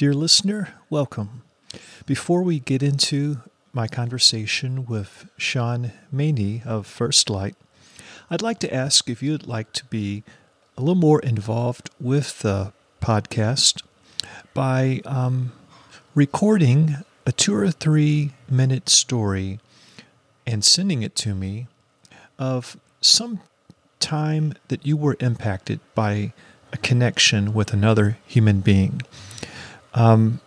Dear listener, welcome. Before we get into my conversation with Sean Maney of First Light, I'd like to ask if you'd like to be a little more involved with the podcast by um, recording a two or three minute story and sending it to me of some time that you were impacted by a connection with another human being. Um,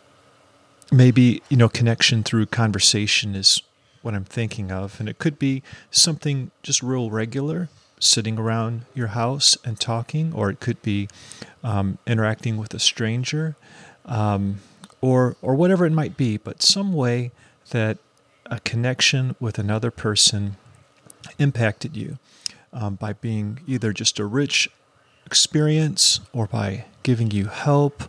maybe, you know, connection through conversation is what I'm thinking of. And it could be something just real regular, sitting around your house and talking, or it could be um, interacting with a stranger, um, or, or whatever it might be, but some way that a connection with another person impacted you um, by being either just a rich experience or by giving you help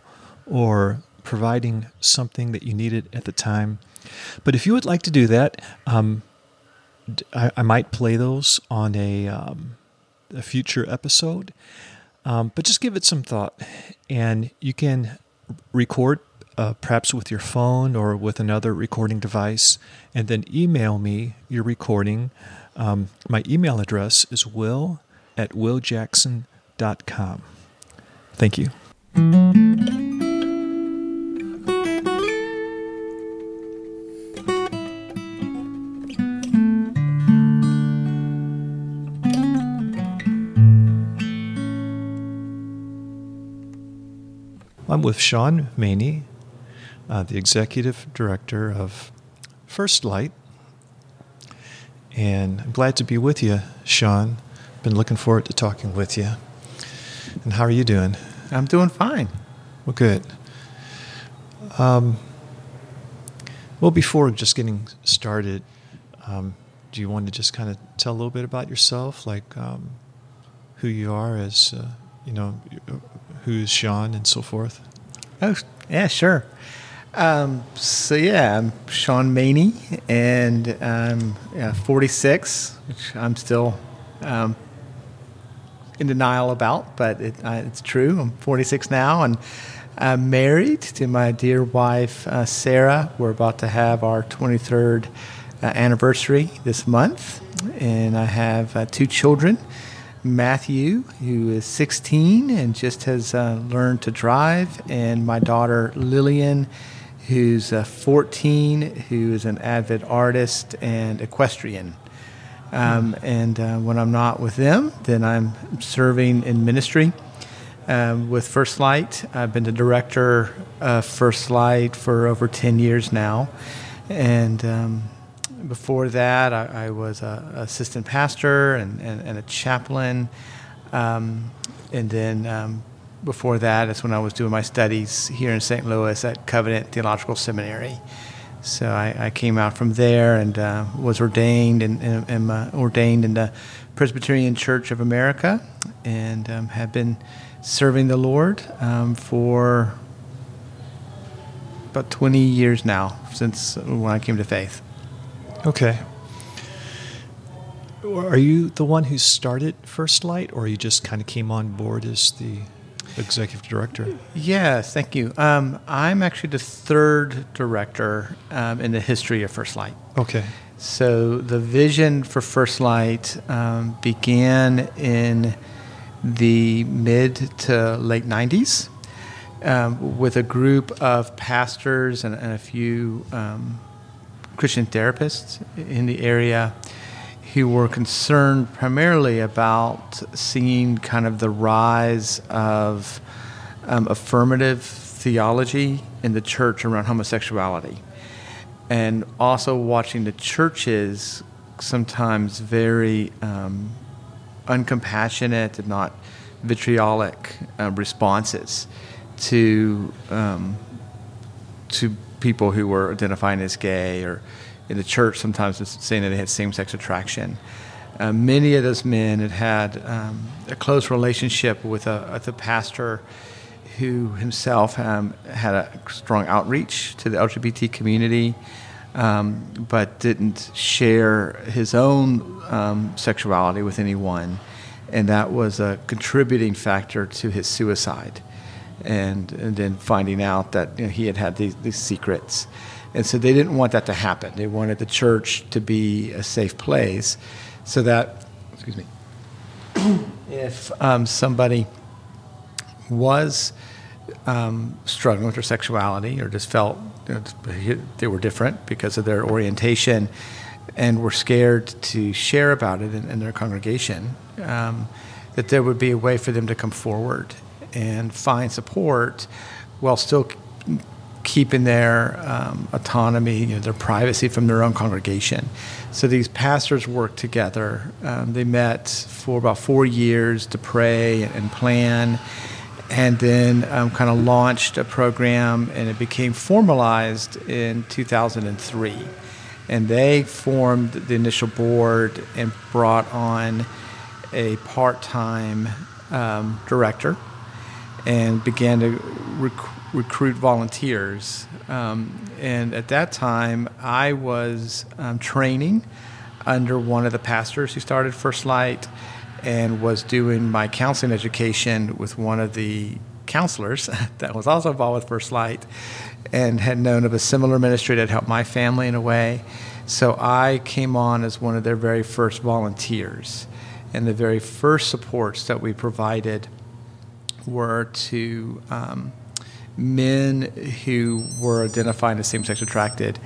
or providing something that you needed at the time. But if you would like to do that, um, I, I, might play those on a, um, a future episode. Um, but just give it some thought, and you can record uh, perhaps with your phone or with another recording device, and then email me your recording. Um, my email address is will at willjackson.com. Thank you. I'm with Sean Maney, uh, the executive director of First Light. And I'm glad to be with you, Sean. Been looking forward to talking with you. And how are you doing? I'm doing fine. Well, good. Um, well, before just getting started, um, do you want to just kind of tell a little bit about yourself, like um, who you are as, uh, you know, who's Sean and so forth? Oh, yeah, sure. Um, so yeah, I'm Sean Maney, and I'm yeah, 46, which I'm still um, in denial about, but it, it's true. I'm 46 now, and I'm married to my dear wife uh, Sarah. We're about to have our 23rd uh, anniversary this month, and I have uh, two children. Matthew, who is 16 and just has uh, learned to drive, and my daughter Lillian, who's uh, 14, who is an avid artist and equestrian. Um, and uh, when I'm not with them, then I'm serving in ministry um, with First Light. I've been the director of First Light for over 10 years now. And um, before that, I, I was an assistant pastor and, and, and a chaplain. Um, and then um, before that, that's when I was doing my studies here in St. Louis at Covenant Theological Seminary. So I, I came out from there and uh, was ordained and, and, and uh, ordained in the Presbyterian Church of America, and um, have been serving the Lord um, for about 20 years now since when I came to faith. Okay. Are you the one who started First Light, or you just kind of came on board as the executive director? Yes, thank you. Um, I'm actually the third director um, in the history of First Light. Okay. So the vision for First Light um, began in the mid to late 90s um, with a group of pastors and, and a few um, Christian therapists in the area who were concerned primarily about seeing kind of the rise of um, affirmative theology in the church around homosexuality. And also watching the churches sometimes very um, uncompassionate and not vitriolic uh, responses to um, to people who were identifying as gay or in the church sometimes saying that they had same-sex attraction. Uh, many of those men had had um, a close relationship with a, with a pastor who himself um, had a strong outreach to the LGBT community, um, but didn't share his own um, sexuality with anyone. And that was a contributing factor to his suicide. And, and then finding out that you know, he had had these, these secrets. And so they didn't want that to happen. They wanted the church to be a safe place so that, excuse me, if um, somebody was um, struggling with their sexuality or just felt you know, they were different because of their orientation and were scared to share about it in, in their congregation, um, that there would be a way for them to come forward and find support while still keeping their um, autonomy, you know, their privacy from their own congregation. So these pastors worked together. Um, they met for about four years to pray and, plan, and then um, kind of launched a program, and it became formalized in 2003. And they formed the initial board and brought on a part-time um, director and began to rec- recruit volunteers. Um, and at that time, I was um, training under one of the pastors who started First Light and was doing my counseling education with one of the counselors that was also involved with First Light and had known of a similar ministry that helped my family in a way. So I came on as one of their very first volunteers. And the very first supports that we provided were to um, men who were identifying as same-sex attracted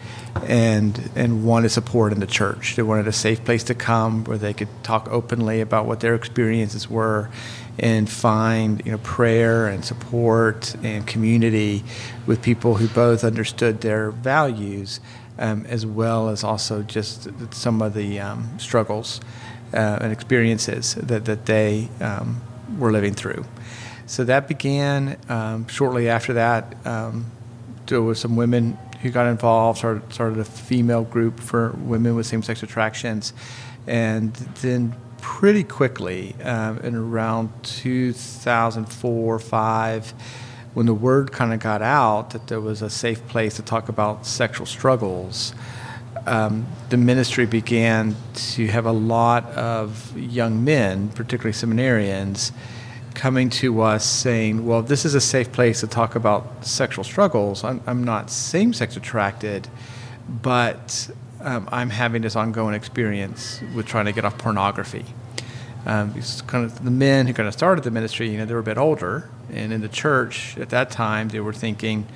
and and wanted support in the church. They wanted a safe place to come where they could talk openly about what their experiences were and find you know prayer and support and community with people who both understood their values um, as well as also just some of the um, struggles uh, and experiences that, that they um, were living through. So that began um, shortly after that. Um, there were some women who got involved, started, started a female group for women with same sex attractions. And then pretty quickly, um, in around 2004 5, when the word kind of got out that there was a safe place to talk about sexual struggles, um, the ministry began to have a lot of young men, particularly seminarians, coming to us saying, well, this is a safe place to talk about sexual struggles. I'm, I'm not same sex attracted, but um, I'm having this ongoing experience with trying to get off pornography. Um, kind of the men who kind of started the ministry, you know, they were a bit older, and in the church at that time, they were thinking,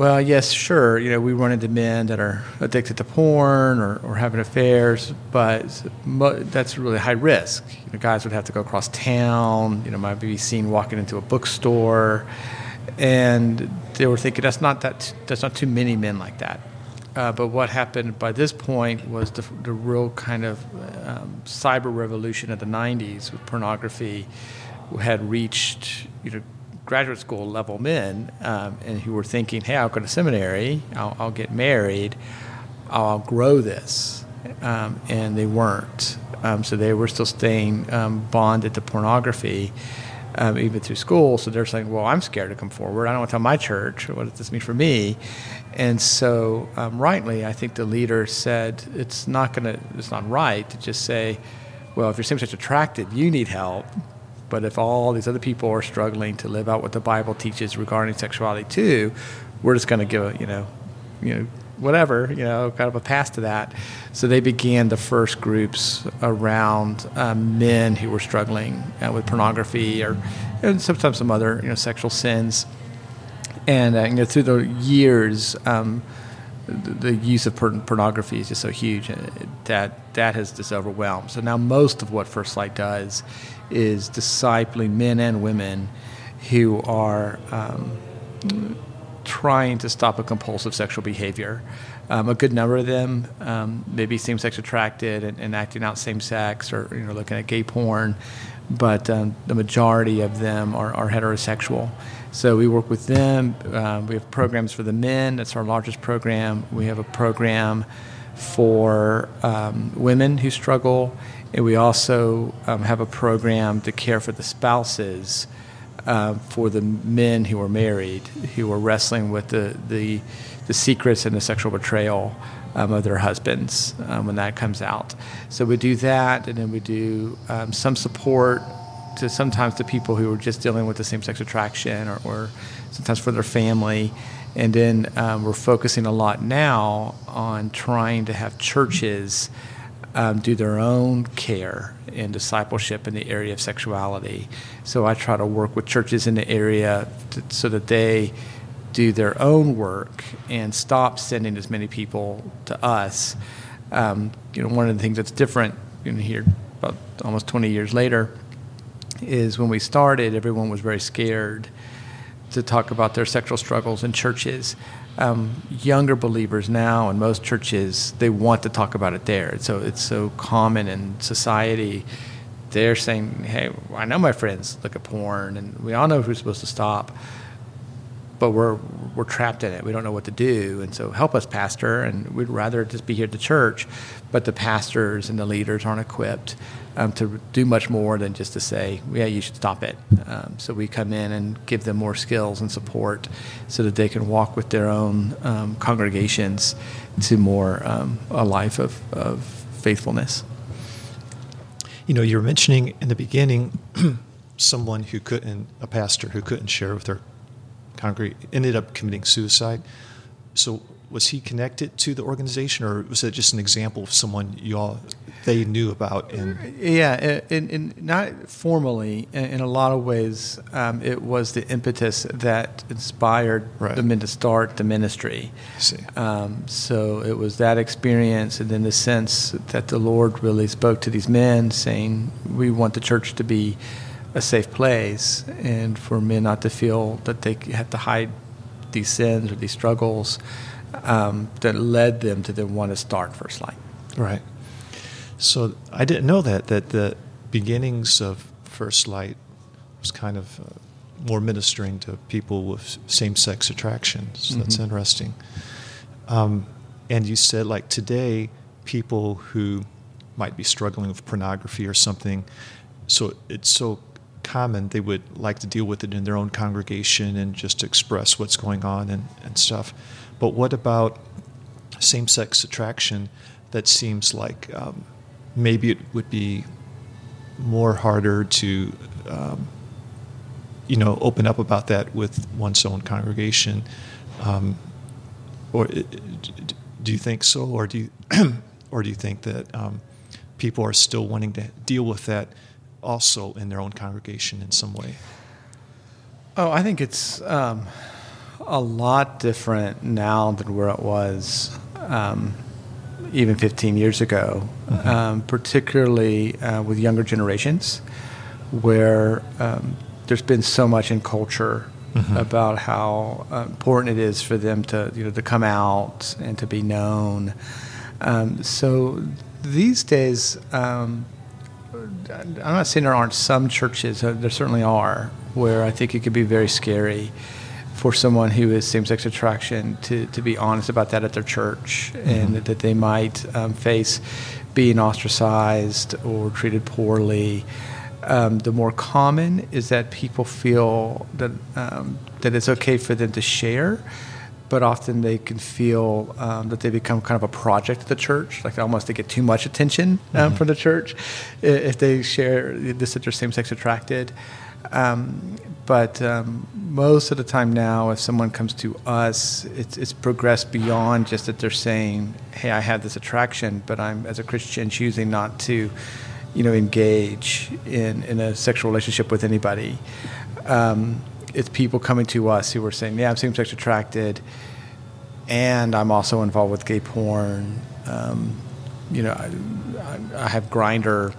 well, yes, sure. You know, we run into men that are addicted to porn or, or having affairs, but that's really high risk. You know, guys would have to go across town. You know, might be seen walking into a bookstore, and they were thinking that's not that that's not too many men like that. Uh, but what happened by this point was the, the real kind of um, cyber revolution of the '90s with pornography had reached you know graduate school level men um, and who were thinking, hey, I'll go to seminary, I'll, I'll get married, I'll grow this. Um, and they weren't. Um, so they were still staying um, bonded to pornography. Um, even through school, so they're saying, "Well, I'm scared to come forward. I don't want to tell my church. What does this mean for me?" And so, um, rightly, I think the leader said, "It's not going to. It's not right to just say, well, if you're same-sex attracted, you need help." But if all these other people are struggling to live out what the Bible teaches regarding sexuality too, we're just going to give a, you know, you know, whatever, you know, kind of a pass to that. So they began the first groups around um, men who were struggling uh, with pornography or and sometimes some other, you know, sexual sins. And uh, you know, through the years, um, the, the use of pornography is just so huge uh, that that has just overwhelmed. So now most of what First Light does is discipling men and women who are um, trying to stop a compulsive sexual behavior. Um, a good number of them um, maybe same-sex attracted and, and, acting out same-sex or you know looking at gay porn, but um, the majority of them are, are, heterosexual. So we work with them. Um, we have programs for the men. That's our largest program. We have a program for um, women who struggle and we also um, have a program to care for the spouses uh, for the men who are married, who are wrestling with the, the, the secrets and the sexual betrayal um, of their husbands um, when that comes out. So we do that, and then we do um, some support to sometimes to people who are just dealing with the same sex attraction or, or sometimes for their family. And then um, we're focusing a lot now on trying to have churches um, do their own care and discipleship in the area of sexuality. So I try to work with churches in the area to, so that they do their own work and stop sending as many people to us. Um, you know, one of the things that's different in here about almost 20 years later is when we started, everyone was very scared to talk about their sexual struggles in churches. Um, younger believers now in most churches they want to talk about it there. So it's so common in society. They're saying, "Hey, I know my friends look at porn, and we all know who's supposed to stop." but we're we're trapped in it. We don't know what to do, and so help us, pastor. And we'd rather just be here at the church, but the pastors and the leaders aren't equipped um, to do much more than just to say, "Yeah, you should stop it." Um, so we come in and give them more skills and support, so that they can walk with their own um, congregations to more um, a life of, of faithfulness. You know, you were mentioning in the beginning someone who couldn't, a pastor who couldn't share with their congregate ended up committing suicide. So was he connected to the organization, or was it just an example of someone you all they knew about? And yeah, and, not formally. In a lot of ways, um, it was the impetus that inspired right. the men to start the ministry. Um, so it was that experience, and then the sense that the Lord really spoke to these men, saying, "We want the church to be." a safe place and for men not to feel that they have to hide these sins or these struggles um, that led them to then want to start First Light. Right. So I didn't know that, that the beginnings of First Light was kind of uh, more ministering to people with same sex attractions. That's mm-hmm. interesting. Um, and you said, like today, people who might be struggling with pornography or something, so it's so common, they would like to deal with it in their own congregation and just express what's going on and, and stuff. But what about same sex attraction that seems like um, maybe it would be more harder to, um, you know, open up about that with one's own congregation? Um, or do you think so, or do you, or do you think that um, people are still wanting to deal with that? also in their own congregation in some way? Oh, I think it's um, a lot different now than where it was um, even 15 years ago, mm-hmm. um, particularly uh, with younger generations, where um, there's been so much in culture mm-hmm. about how important it is for them to you know to come out and to be known. Um, so these days um, I'm not saying there aren't some churches, uh, there certainly are, where I think it could be very scary for someone who is same sex attraction to, to be honest about that at their church mm-hmm. and that they might um, face being ostracized or treated poorly. Um, the more common is that people feel that um, that it's okay for them to share, but often they can feel um, that they become kind of a project of the church, like almost they get too much attention um, mm-hmm. from the church if they share this that they're same sex attracted. Um, but um, most of the time now, if someone comes to us, it's, it's progressed beyond just that they're saying, "Hey, I have this attraction, but I'm as a Christian choosing not to." you know, engage in, in a sexual relationship with anybody. Um, it's people coming to us who are saying, "Yeah, I'm same-sex attracted, and I'm also involved with gay porn. Um, you know, I, I have Grindr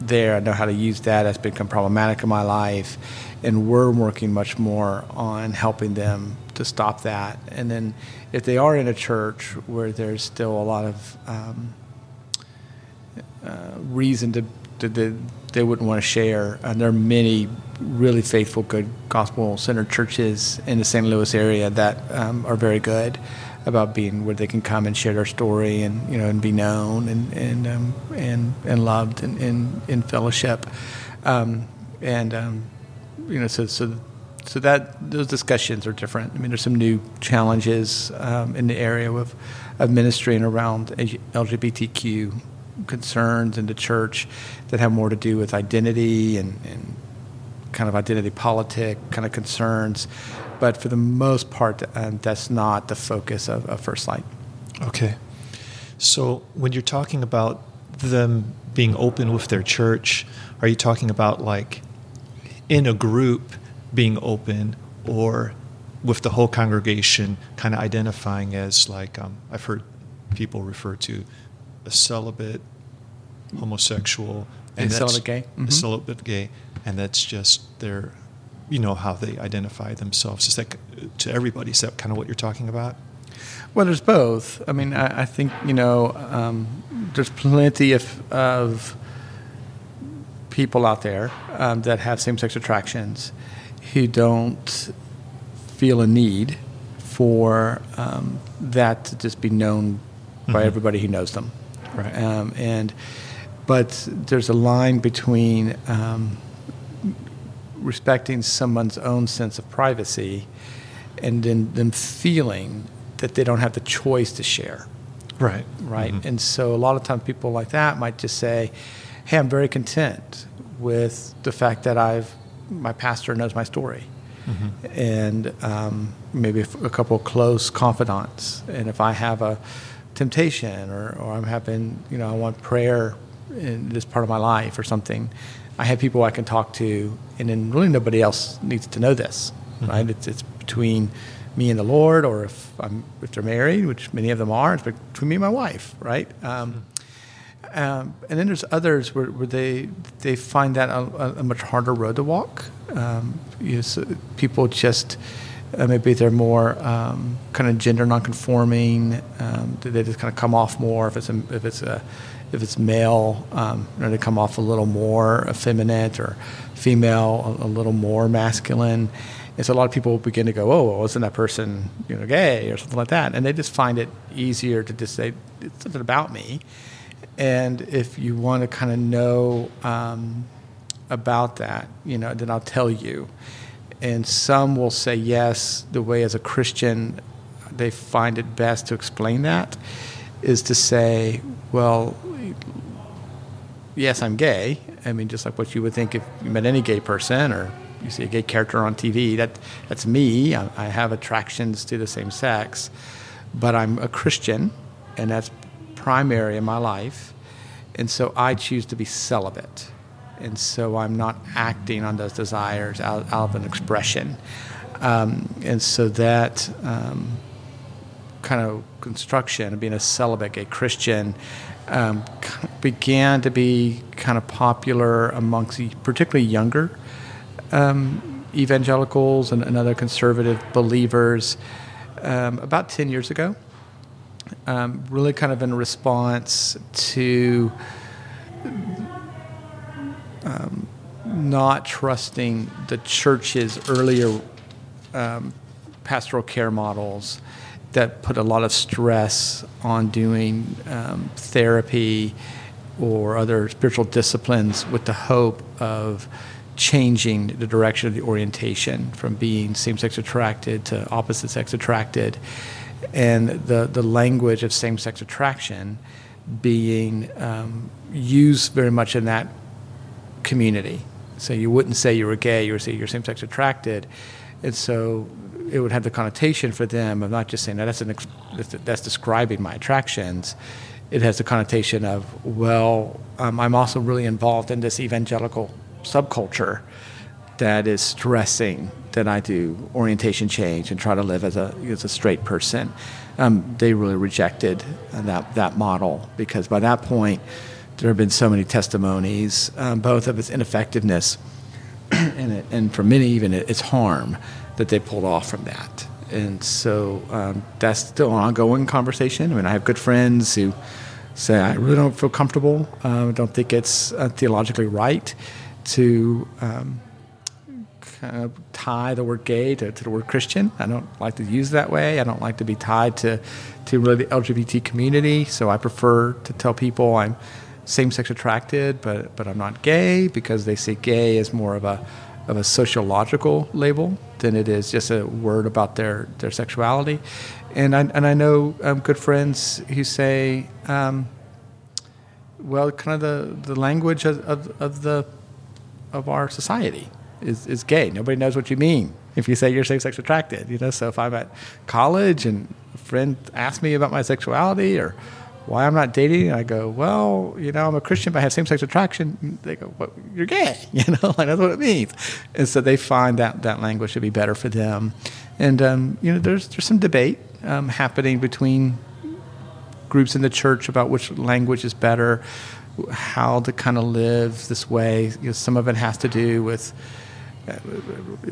there. I know how to use that. That's become problematic in my life, and we're working much more on helping them to stop that. And then, if they are in a church where there's still a lot of um, uh, reason to, to, to they wouldn't want to share. And there are many really faithful, good gospel centered churches in the St. Louis area that um, are very good about being where they can come and share their story and you know and be known and and um, and, and loved and in in fellowship. Um, and um, you know so so so that those discussions are different. I mean, there's some new challenges um, in the area of of ministering around LGBTQ concerns in the church that have more to do with identity and, and kind of identity politic kind of concerns. But for the most part, um, that's not the focus of, of First Light. Okay. So when you're talking about them being open with their church, are you talking about like in a group being open or with the whole congregation kind of identifying as like um, I've heard people refer to a celibate homosexual and celibate gay, mm-hmm. celibate gay, and that's just their, you know, how they identify themselves. Is that to everybody? Is that kind of what you're talking about? Well, there's both. I mean, I, I think you know, um, there's plenty of of people out there um, that have same-sex attractions who don't feel a need for um, that to just be known by mm-hmm. everybody who knows them. Right. Um, and but there's a line between um, respecting someone's own sense of privacy and then them feeling that they don't have the choice to share. Right. Right. Mm-hmm. And so a lot of times people like that might just say, "Hey, I'm very content with the fact that I've my pastor knows my story." Mm-hmm. And um, maybe a couple of close confidants. And if I have a temptation or, or I'm having, you know, I want prayer in this part of my life or something, I have people I can talk to, and then really nobody else needs to know this, mm-hmm. right? It's, it's between me and the Lord, or if I'm if they're married, which many of them are, it's between me and my wife, right? Um, mm-hmm. um, and then there's others where, where they they find that a, a much harder road to walk. Um, you know, so people just uh, maybe they're more um, kind of gender nonconforming. Um, they just kind of come off more if it's a, if it's a if it's male, um, you know, they come off a little more effeminate or female a, a, little more masculine. And so a lot of people begin to go, oh, well, isn't that person you know gay or something like that? And they just find it easier to just say it's something about me. And if you want to kind of know um, about that, you know, then I'll tell you and some will say yes. The way as a Christian, they find it best to explain that is to say, well, yes, I'm gay. I mean, just like what you would think if you met any gay person or you see a gay character on TV, that that's me. I, I have attractions to the same sex, but I'm a Christian, and that's primary in my life, and so I choose to be celibate and so I'm not acting on those desires out, out of an expression. Um, and so that um, kind of construction of being a celibate, a Christian, um, began to be kind of popular amongst particularly younger um, evangelicals and, and, other conservative believers um, about 10 years ago. Um, really kind of in response to um, not trusting the church's earlier um, pastoral care models that put a lot of stress on doing um, therapy or other spiritual disciplines with the hope of changing the direction of the orientation from being same sex attracted to opposite sex attracted. And the, the language of same sex attraction being um, used very much in that community. So you wouldn't say you were gay, you would say you're same sex attracted. And so it would have the connotation for them of not just saying that's, an, that's describing my attractions. It has the connotation of, well, um, I'm also really involved in this evangelical subculture that is stressing that I do orientation change and try to live as a, as a straight person. Um, they really rejected that, that model because by that point, there have been so many testimonies, um, both of its ineffectiveness and, it, and for many even its harm that they pulled off from that. And so um, that's still an ongoing conversation. I mean, I have good friends who say, I really don't feel comfortable. I um, don't think it's uh, theologically right to um, kind of tie the word gay to, to, the word Christian. I don't like to use that way. I don't like to be tied to, to really the LGBT community. So I prefer to tell people I'm same sex attracted, but but I'm not gay because they say gay is more of a of a sociological label than it is just a word about their their sexuality. And I and I know um, good friends who say, um, well, kind of the the language of, of, of the of our society is, is gay. Nobody knows what you mean if you say you're same sex attracted. You know, so if I'm at college and a friend asks me about my sexuality or why I'm not dating, I go, well, you know, I'm a Christian, but I have same sex attraction. They go, well, you're gay. You know, like that's what it means. And so they find that that language to be better for them. And um, you know, there's there's some debate um, happening between groups in the church about which language is better, how to kind of live this way. You know, some of it has to do with uh,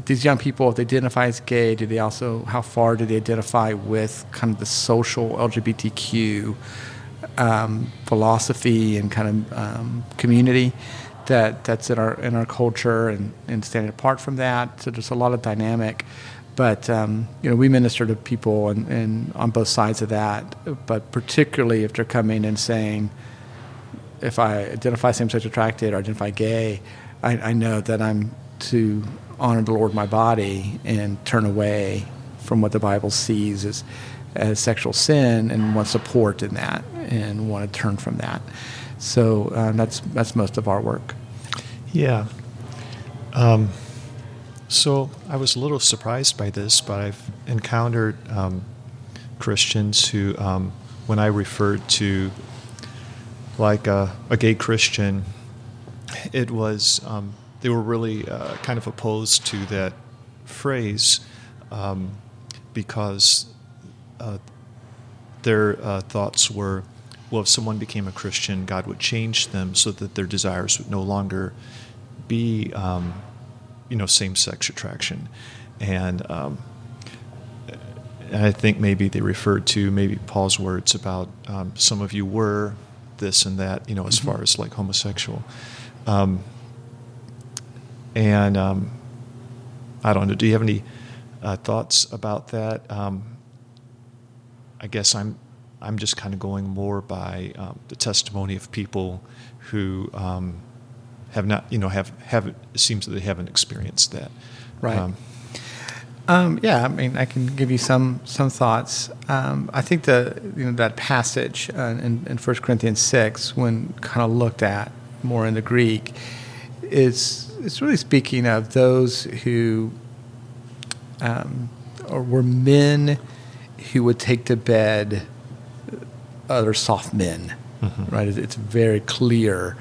these young people, if they identify as gay, do they also, how far do they identify with kind of the social LGBTQ um, philosophy and kind of um, community that, that's in our, in our culture and, and standing apart from that? So there's a lot of dynamic. But um, you know, we minister to people and, and on both sides of that. But particularly if they're coming and saying, if I identify same-sex attracted or identify gay, I, I know that I'm to honor the Lord my body and turn away from what the Bible sees as as sexual sin and want support in that and want to turn from that. So um, that's that's most of our work. Yeah. Um, so I was a little surprised by this, but I've encountered um, Christians who, um, when I referred to like a, a gay Christian, it was um, they were really uh, kind of opposed to that phrase um, because uh, their uh, thoughts were, well, if someone became a Christian, God would change them so that their desires would no longer be, um, you know, same-sex attraction, and um, I think maybe they referred to maybe Paul's words about um, some of you were this and that, you know, as mm-hmm. far as like homosexual. Um, and um, I don't know. Do you have any uh, thoughts about that? I guess I'm I'm just kind of going more by um, the testimony of people who um, have not, you know, have have it seems that they haven't experienced that. Right. Um, um, yeah, I mean, I can give you some some thoughts. Um, I think the you know that passage uh, in, in 1 Corinthians six, when kind of looked at more in the Greek, is it's really speaking of those who um, or were men who would take to bed other soft men, mm-hmm. right? It's very clear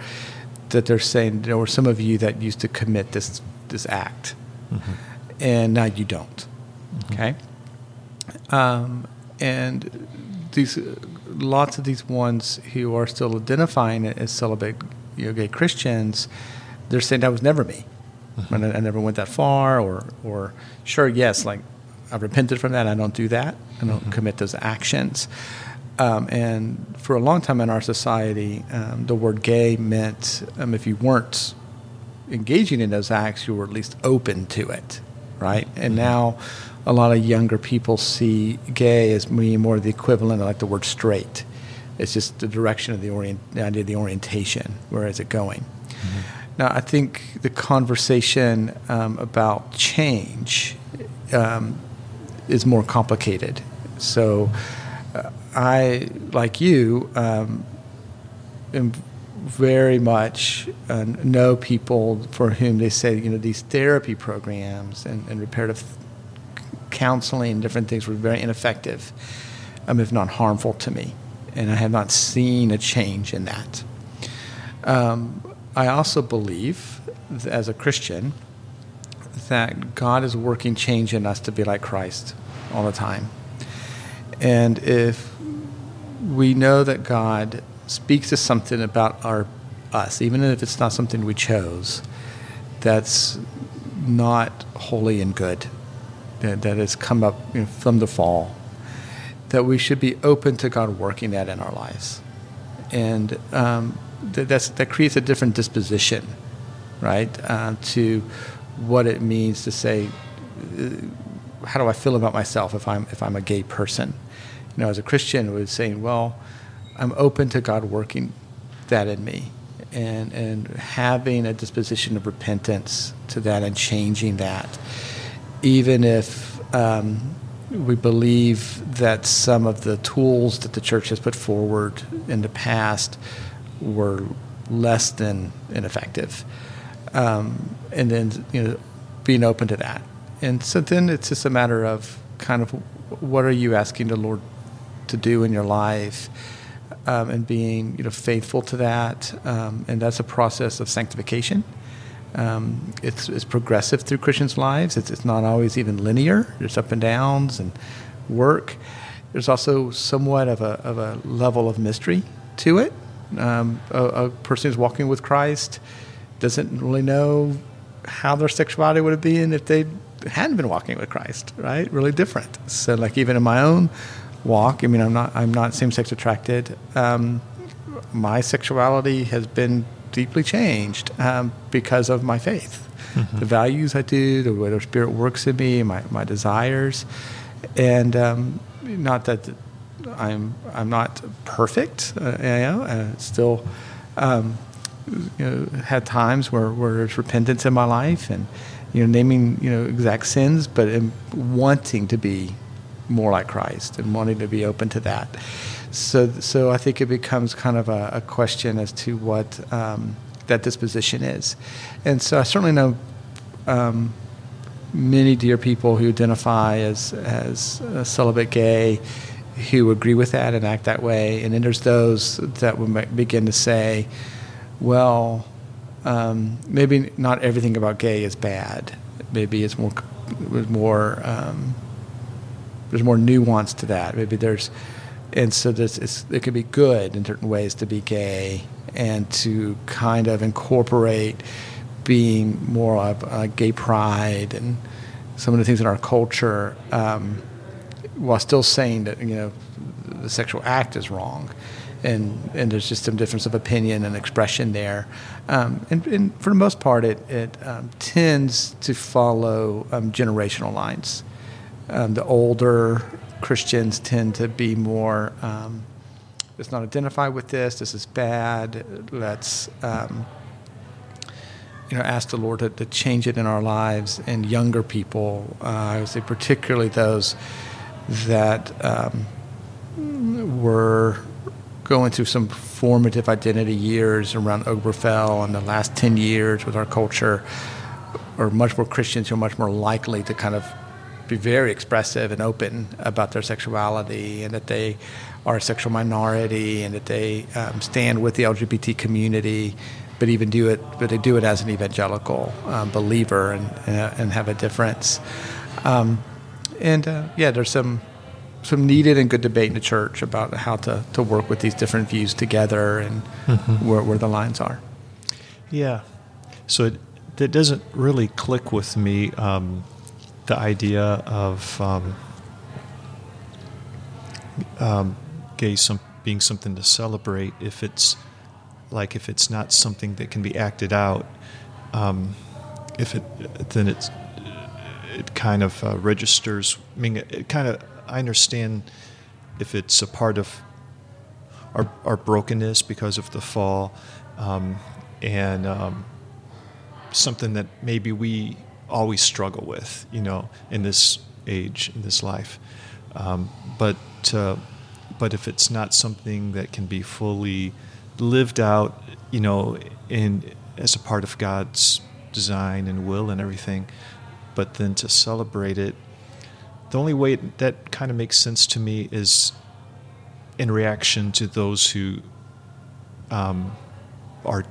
that they're saying there were some of you that used to commit this this act, mm-hmm. and now you don't. Mm-hmm. Okay, um, and these lots of these ones who are still identifying as celibate, you know, gay Christians they're saying that was never me. Mm-hmm. I, I, never went that far, or or sure, yes, like I've repented from that. I don't do that. I don't mm-hmm. commit those actions. Um, and for a long time in our society, um, the word gay meant um, if you weren't engaging in those acts, you were at least open to it, right? And mm-hmm. now a lot of younger people see gay as being more the equivalent of like the word straight. It's just the direction of the orient, the idea of the orientation. Where is it going? Mm-hmm. Now, I think the conversation um, about change um, is more complicated. So, uh, I, like you, um, am very much uh, know people for whom they say, you know, these therapy programs and, and reparative counseling and different things were very ineffective, um, if not harmful to me. And I have not seen a change in that. Um, I also believe, as a Christian, that God is working change in us to be like Christ all the time. And if we know that God speaks to something about our us, even if it's not something we chose, that's not holy and good, that, that has come up you know, from the fall, that we should be open to God working that in our lives. And um, that's, that creates a different disposition, right, uh, to what it means to say, uh, how do I feel about myself if I'm if I'm a gay person? You know, as a Christian, was saying, well, I'm open to God working that in me, and and having a disposition of repentance to that and changing that, even if. Um, we believe that some of the tools that the church has put forward in the past were less than ineffective. Um, and then, you know, being open to that. And so then it's just a matter of kind of what are you asking the Lord to do in your life, um, and being you know faithful to that. Um, and that's a process of sanctification. Um, it's, it's progressive through Christians' lives. It's, it's not always even linear. There's up and downs and work. There's also somewhat of a, of a level of mystery to it. Um, a, a person who's walking with Christ doesn't really know how their sexuality would have been if they hadn't been walking with Christ, right? Really different. So, like even in my own walk, I mean, I'm not I'm not same sex attracted. Um, my sexuality has been deeply changed um, because of my faith, mm-hmm. the values I do, the way the Spirit works in me, my my desires, and um, not that I'm I'm not perfect. Uh, you know, uh, still. Um, you know, had times where, where there's repentance in my life and you know naming you know exact sins, but wanting to be more like Christ and wanting to be open to that. So so I think it becomes kind of a, a question as to what um, that disposition is, and so I certainly know. Um, many dear people who identify as as celibate gay who agree with that and act that way, and then there's those that would begin to say, well, um, maybe not everything about gay is bad. Maybe it's more, more. Um, there's more nuance to that. Maybe there's, and so this it could be good in certain ways to be gay and to kind of incorporate being more of uh, gay pride and some of the things in our culture, um, while still saying that you know the sexual act is wrong and and there's just some difference of opinion and expression there. Um, and, and, for the most part, it it um, tends to follow um, generational lines. Um, the older Christians tend to be more. Um, let's not identify with this. This is bad. Let's um, you know, ask the Lord to, to, change it in our lives. And younger people, uh, I would say, particularly those that were going through some formative identity years around Obergefell and the last 10 years with our culture are much more Christians who are much more likely to kind of be very expressive and open about their sexuality and that they are a sexual minority and that they um, stand with the LGBT community, but even do it, but they do it as an evangelical um, believer and, and have a difference. Um, and uh, yeah, there's some some needed and good debate in the church about how to, to work with these different views together and mm-hmm. where, where the lines are. Yeah. So it, it doesn't really click with me um, the idea of um, um, gay some, being something to celebrate if it's like if it's not something that can be acted out. Um, if it then it's it kind of uh, registers. I mean, it, it kind of I understand if it's a part of our, our brokenness because of the fall um, and um, something that maybe we always struggle with, you know, in this age, in this life. Um, but uh, but if it's not something that can be fully lived out, you know, in as a part of God's design and will and everything, but then to celebrate it the only way that kind of makes sense to me is in reaction to those who um, are,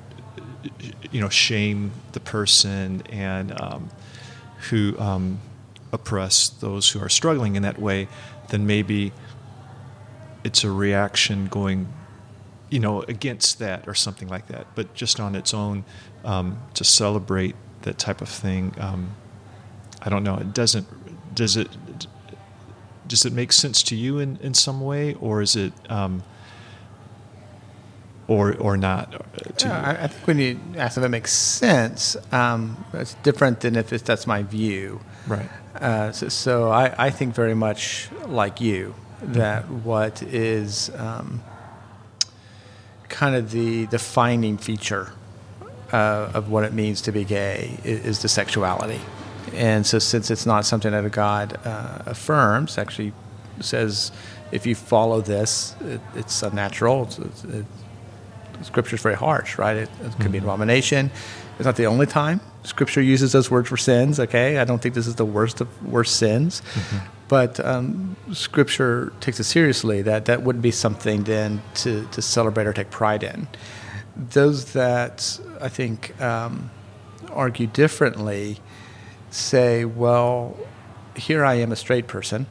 you know, shame the person and um, who um, oppress those who are struggling in that way, then maybe it's a reaction going, you know, against that or something like that. But just on its own, um, to celebrate that type of thing, um, I don't know. It doesn't. Does it? does it make sense to you in, in some way, or is it, um, or or not? Yeah, I, I, think when you ask if it makes sense, um, it's different than if it's, that's my view. Right. Uh, so, so I, I think very much like you that mm-hmm. what is um, kind of the defining feature uh, of what it means to be gay is, is the sexuality. And so, since it's not something that God uh, affirms, actually says, if you follow this, it, it's unnatural. It's, it Scripture is very harsh, right? It, it can be an abomination. It's not the only time Scripture uses those words for sins. Okay, I don't think this is the worst of worst sins, but um, Scripture takes it seriously. That that wouldn't be something then to to celebrate or take pride in. Those that I think um, argue differently say, well, here I am a straight person,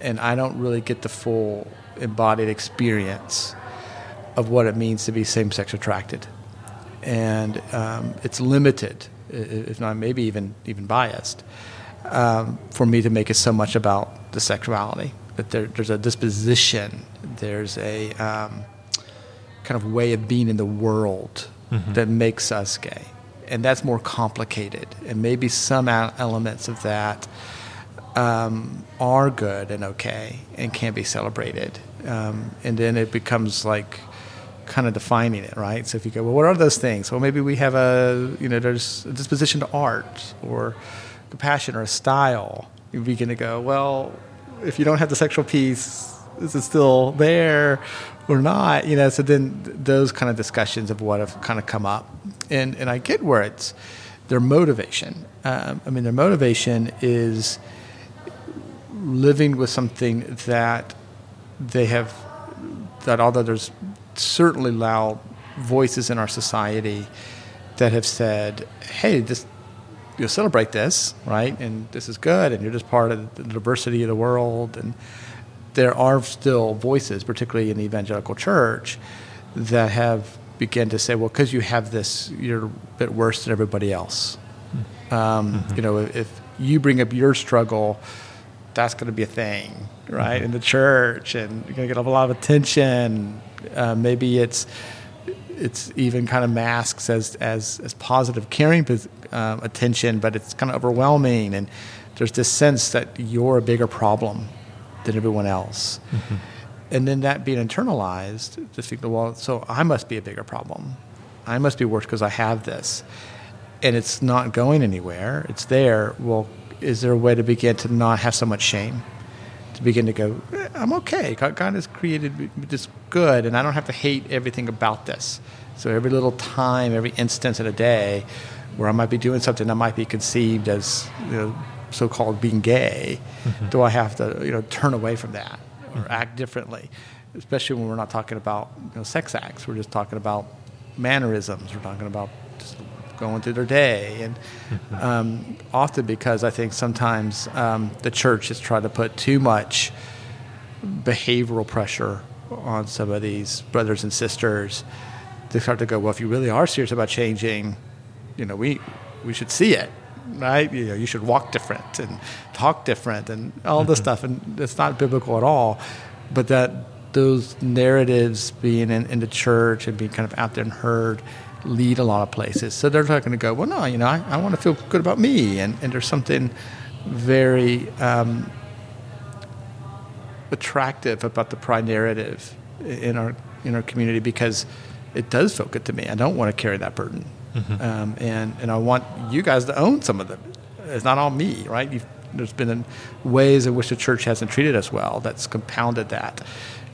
and I don't really get the full embodied experience of what it means to be same sex attracted. And um, it's limited, if not maybe even, even biased, um, for me to make it so much about the sexuality. That there, there's a disposition, there's a um, kind of way of being in the world mm-hmm. that makes us gay. And that's more complicated. And maybe some elements of that um, are good and okay and can be celebrated. Um, and then it becomes like kind of defining it, right? So if you go, well, what are those things? Well, maybe we have a, you know, there's a disposition to art or compassion or a style. You begin to go, well, if you don't have the sexual piece, is it still there or not? You know, so then those kind of discussions of what have kind of come up. And, and I get where it's their motivation. Um, I mean, their motivation is living with something that they have, that although there's certainly loud voices in our society that have said, hey, this, you'll celebrate this, right? And this is good, and you're just part of the diversity of the world. And there are still voices, particularly in the evangelical church, that have begun to say, well, because you have this, you're a bit worse than everybody else. Hmm. Um, mm-hmm. You know, if you bring up your struggle, that's going to be a thing, right, mm-hmm. in the church, and you're going to get a lot of attention. Uh, maybe it's it's even kind of masks as as, as positive, caring uh, attention, but it's kind of overwhelming, and there's this sense that you're a bigger problem than everyone else. Mm-hmm. And then that being internalized, to think, well, so I must be a bigger problem. I must be worse because I have this. And it's not going anywhere. It's there. Well, is there a way to begin to not have so much shame? To begin to go, eh, I'm okay. God, God has created me this good, and I don't have to hate everything about this. So every little time, every instance in a day where I might be doing something that might be conceived as you know, so-called being gay, mm-hmm. do I have to you know turn away from that or mm-hmm. act differently? Especially when we're not talking about you know, sex acts, we're just talking about mannerisms. We're talking about just going through their day. And mm-hmm. um, often because I think sometimes um, the church has tried to put too much behavioral pressure on some of these brothers and sisters. They start to go, well, if you really are serious about changing, you know, we we should see it, right? You know, you should walk different and talk different and all this mm-hmm. stuff, and it's not biblical at all. But that those narratives being in, in the church and being kind of out there and heard lead a lot of places. So they're not going to go, well, no, you know, I, I want to feel good about me. And, and there's something very um, attractive about the pride narrative in our, in our community because it does feel good to me. I don't want to carry that burden. Mm-hmm. Um, and, and I want you guys to own some of them. It's not all me, right? You've, there's been ways in which the church hasn't treated us well that's compounded that.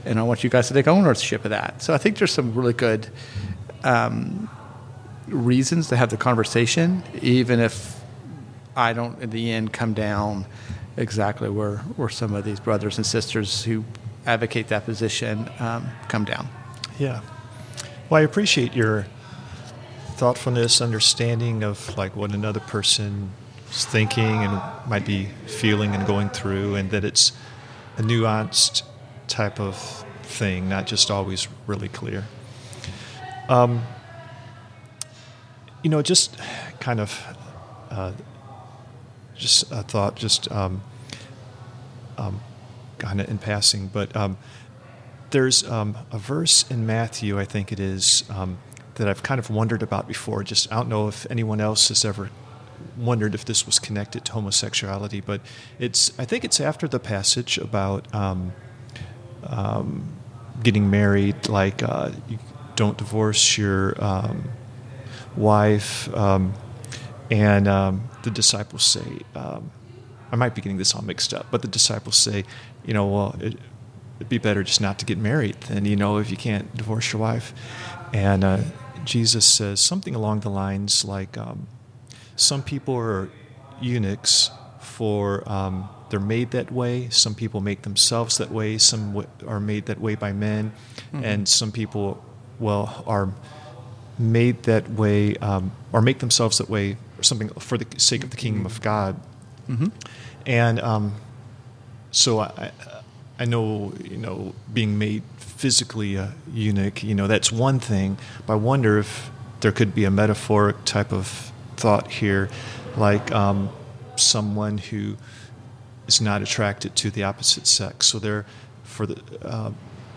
And I want you guys to take ownership of that. So I think there's some really good um, reasons to have the conversation, even if I don't, in the end, come down exactly where, where some of these brothers and sisters who advocate that position um, come down. Yeah. Well, I appreciate your thoughtfulness, understanding of like what another person is thinking and might be feeling and going through, and that it's a nuanced type of thing, not just always really clear. Um, you know, just kind of, uh, just a thought, just um, um, kind of in passing, but um, there's um, a verse in Matthew, I think it is, um, that I've kind of wondered about before. Just I don't know if anyone else has ever wondered if this was connected to homosexuality, but it's I think it's after the passage about um, um, getting married, like uh, you don't divorce your um, wife, um, and um, the disciples say, um, I might be getting this all mixed up, but the disciples say, you know, well, it, it'd be better just not to get married than you know if you can't divorce your wife. And uh, Jesus says something along the lines like, um, "Some people are eunuchs for um, they're made that way. Some people make themselves that way. Some w- are made that way by men, mm-hmm. and some people, well, are made that way um, or make themselves that way or something for the sake of the kingdom of God." Mm-hmm. And um, so I, I know, you know, being made physically a eunuch, you know, that's one thing. But I wonder if there could be a metaphoric type of thought here, like um, someone who is not attracted to the opposite sex. So they're for the uh,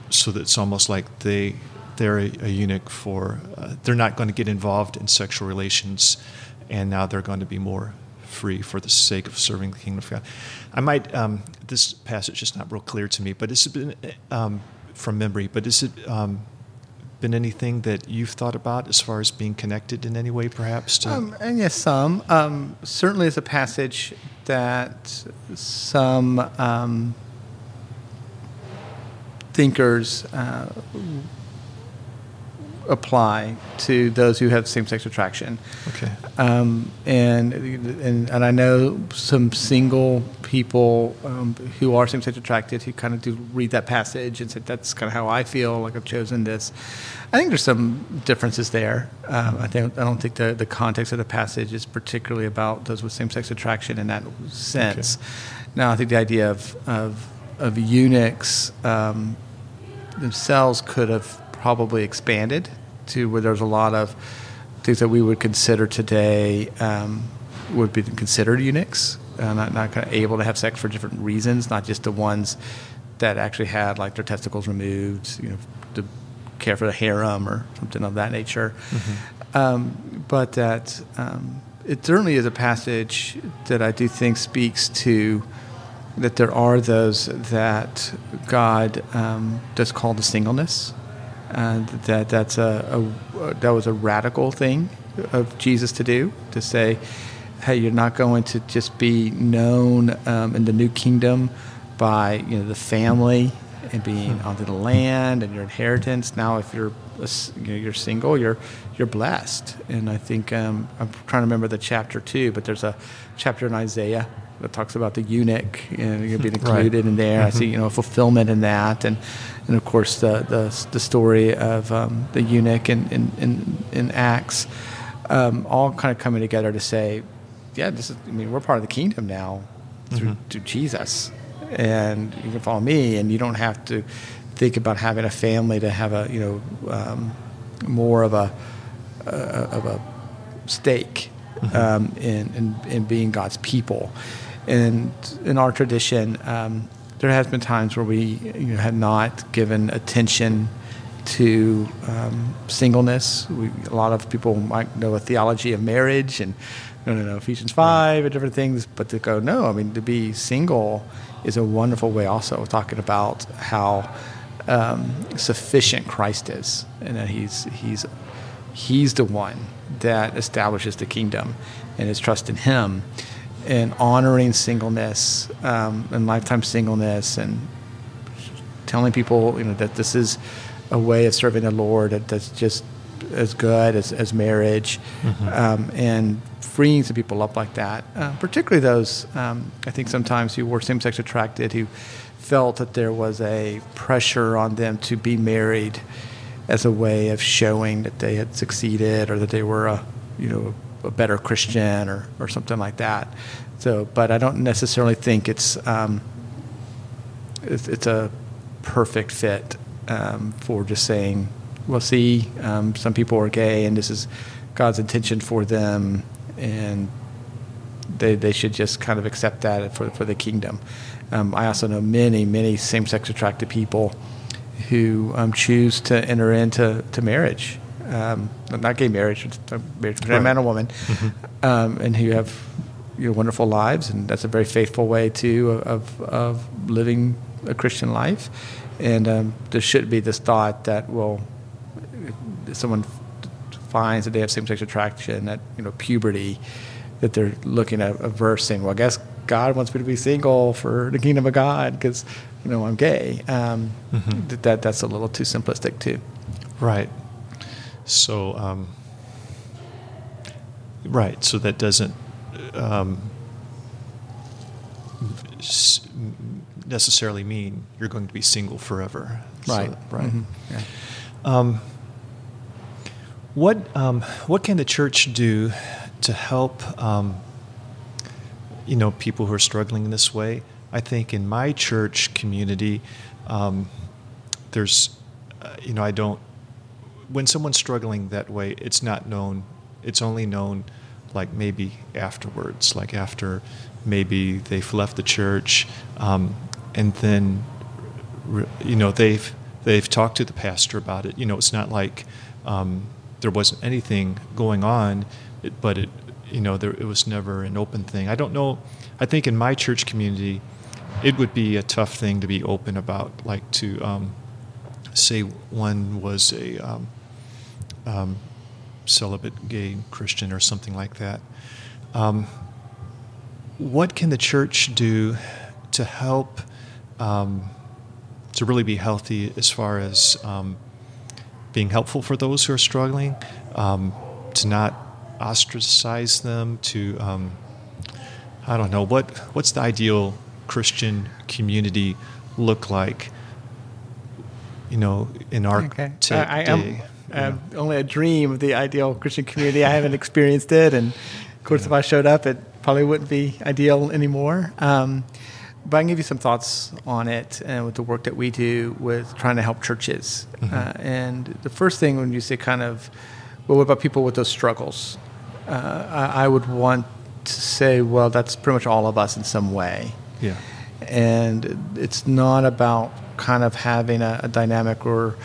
so that it's almost like they they're a, a eunuch for uh, they're not going to get involved in sexual relations, and now they're going to be more free for the sake of serving the kingdom of God. I might um, this passage is not real clear to me, but it's been um, from memory. But has it um, been anything that you've thought about as far as being connected in any way, perhaps? To... Um, and yes, some um, certainly is a passage that some um, thinkers. Uh, apply to those who have same-sex attraction. Okay. Um, and, and and I know some single people um, who are same-sex attracted who kind of do read that passage and say that's kind of how I feel like I've chosen this. I think there's some differences there. Um, I think I don't think the the context of the passage is particularly about those with same-sex attraction in that sense. Okay. Now I think the idea of of of eunuchs um, themselves could have probably expanded to where there's a lot of things that we would consider today um, would be considered eunuchs, uh, not not kind of able to have sex for different reasons, not just the ones that actually had like their testicles removed, you know, to care for the harem or something of that nature. Mm-hmm. Um, but that um, it certainly is a passage that I do think speaks to that there are those that God um, does call to singleness and that that's a, a, that was a radical thing of Jesus to do to say, hey, you're not going to just be known um, in the new kingdom by you know the family and being hmm. onto the land and your inheritance. Now, if you're a, you know, you're single, you're you're blessed. And I think um, I'm trying to remember the chapter too, but there's a chapter in Isaiah that talks about the eunuch and you're being included right. in there. Mm-hmm. I see you know fulfillment in that, and and of course the the, the story of um, the eunuch in in, in, in Acts, um, all kind of coming together to say, yeah, this is. I mean, we're part of the kingdom now through, mm-hmm. through Jesus, and you can follow me, and you don't have to think about having a family to have a you know um, more of a uh, of a stake mm-hmm. um, in, in, in being God's people. And in our tradition, um, there has been times where we you know, had not given attention to um, singleness. We, a lot of people might know a theology of marriage and no, no, no, Ephesians five and different things, but to go no, I mean to be single is a wonderful way also talking about how um, sufficient Christ is, and that he's he's he's the one that establishes the kingdom, and his trust in him and honoring singleness um, and lifetime singleness and telling people you know that this is a way of serving the Lord that, that's just as good as, as marriage mm-hmm. um, and freeing some people up like that uh, particularly those um, I think sometimes who were same-sex attracted who felt that there was a pressure on them to be married as a way of showing that they had succeeded or that they were a you know a better Christian or, or something like that. So, but I don't necessarily think it's um, it's, it's, a perfect fit um, for just saying, well, see, um, some people are gay, and this is God's intention for them, and they they should just kind of accept that for for the kingdom. Um, I also know many many same sex attracted people who um, choose to enter into to marriage um, not gay marriage, marriage between a man and a woman, mm-hmm. um, and who have you know, wonderful lives, and that's a very faithful way too of, of living a Christian life. And um, there should be this thought that well, if someone finds that they have same-sex attraction at you know puberty, that they're looking at a verse saying, "Well, I guess God wants me to be single for the kingdom of God because you know, I'm gay. Um, Mhm. th- that that's a little too simplistic too. Right. So, um, right. So that doesn't um, necessarily mean you're going to be single forever. So- Right. right. Mhm. Yeah. Um, what um, what can the church do to help um, you know people who are struggling in this way? I think in my church community, um, there's uh, you know I don't when someone's struggling that way, it's not known. It's only known like maybe afterwards, like after maybe they've left the church, um, and then you know they've they've talked to the pastor about it. You know, it's not like um, there wasn't anything going on, but it you know there it was never an open thing. I don't know. I think in my church community, it would be a tough thing to be open about, like to um, say one was a um, um, celibate gay Christian or something like that. Um, what can the church do to help um, to really be healthy as far as um, being helpful for those who are struggling, um, to not ostracize them, to um, I don't know what what's the ideal Christian community look like? You know, in our Okay. t- I, I day. am you uh, know. only a dream of the ideal Christian community. I haven't experienced it, and of course, if I showed up, it probably wouldn't be ideal anymore. Um, but I can give you some thoughts on it and with the work that we do with trying to help churches. Mhm. Uh, and the first thing when you say kind of, well, what about people with those struggles? Uh, I, I would want to say, well, that's pretty much all of us in some way yeah. and it's not about kind of having a, a dynamic where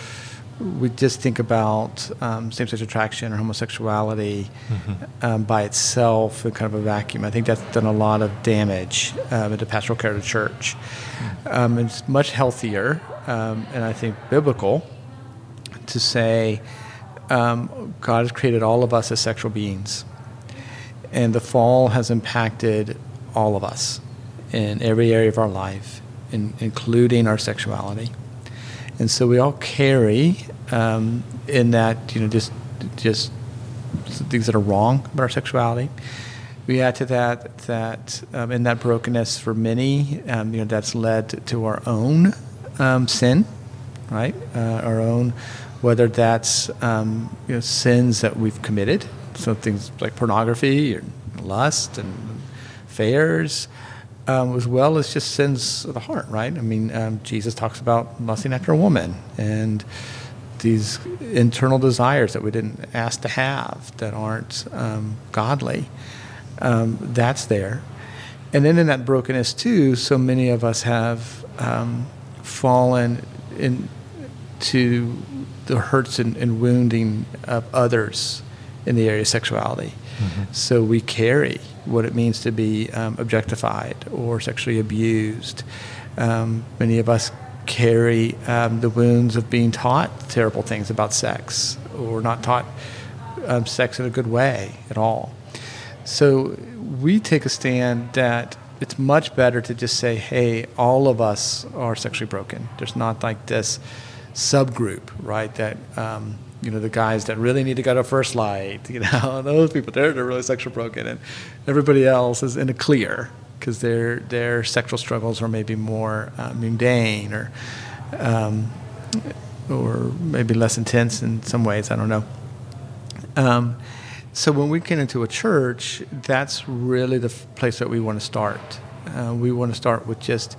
we just think about um, same-sex attraction or homosexuality Mhm. um, by itself in kind of a vacuum. I think that's done a lot of damage um, into pastoral care of the church. Um, it's much healthier, um, and I think biblical, to say um, God has created all of us as sexual beings, and the fall has impacted all of us in every area of our life, in, including our sexuality. And so we all carry um, in that, you know, just just things that are wrong about our sexuality. We add to that that um, in that brokenness for many, um, you know, that's led to, our own um, sin, right? Uh, our own, whether that's um, you know, sins that we've committed, so things like pornography or lust and affairs, um, as well as just sins of the heart, right? I mean, um, Jesus talks about lusting after a woman and these internal desires that we didn't ask to have that aren't um, godly. Um, that's there. And then in that brokenness, too, so many of us have um, fallen into the hurts and, and wounding of others in the area of sexuality. Mhm. So we carry what it means to be um, objectified or sexually abused. Um, many of us carry um, the wounds of being taught terrible things about sex or not taught um, sex in a good way at all. So we take a stand that it's much better to just say, hey, all of us are sexually broken. There's not like this subgroup, right? That, um, you know, the guys that really need to go to first light, you know, those people, they're, they're really sexual broken. And everybody else is in a clear because their, their sexual struggles are maybe more uh, mundane or, um, or maybe less intense in some ways. I don't know. Um, so when we get into a church, that's really the place that we want to start. Uh, we want to start with just,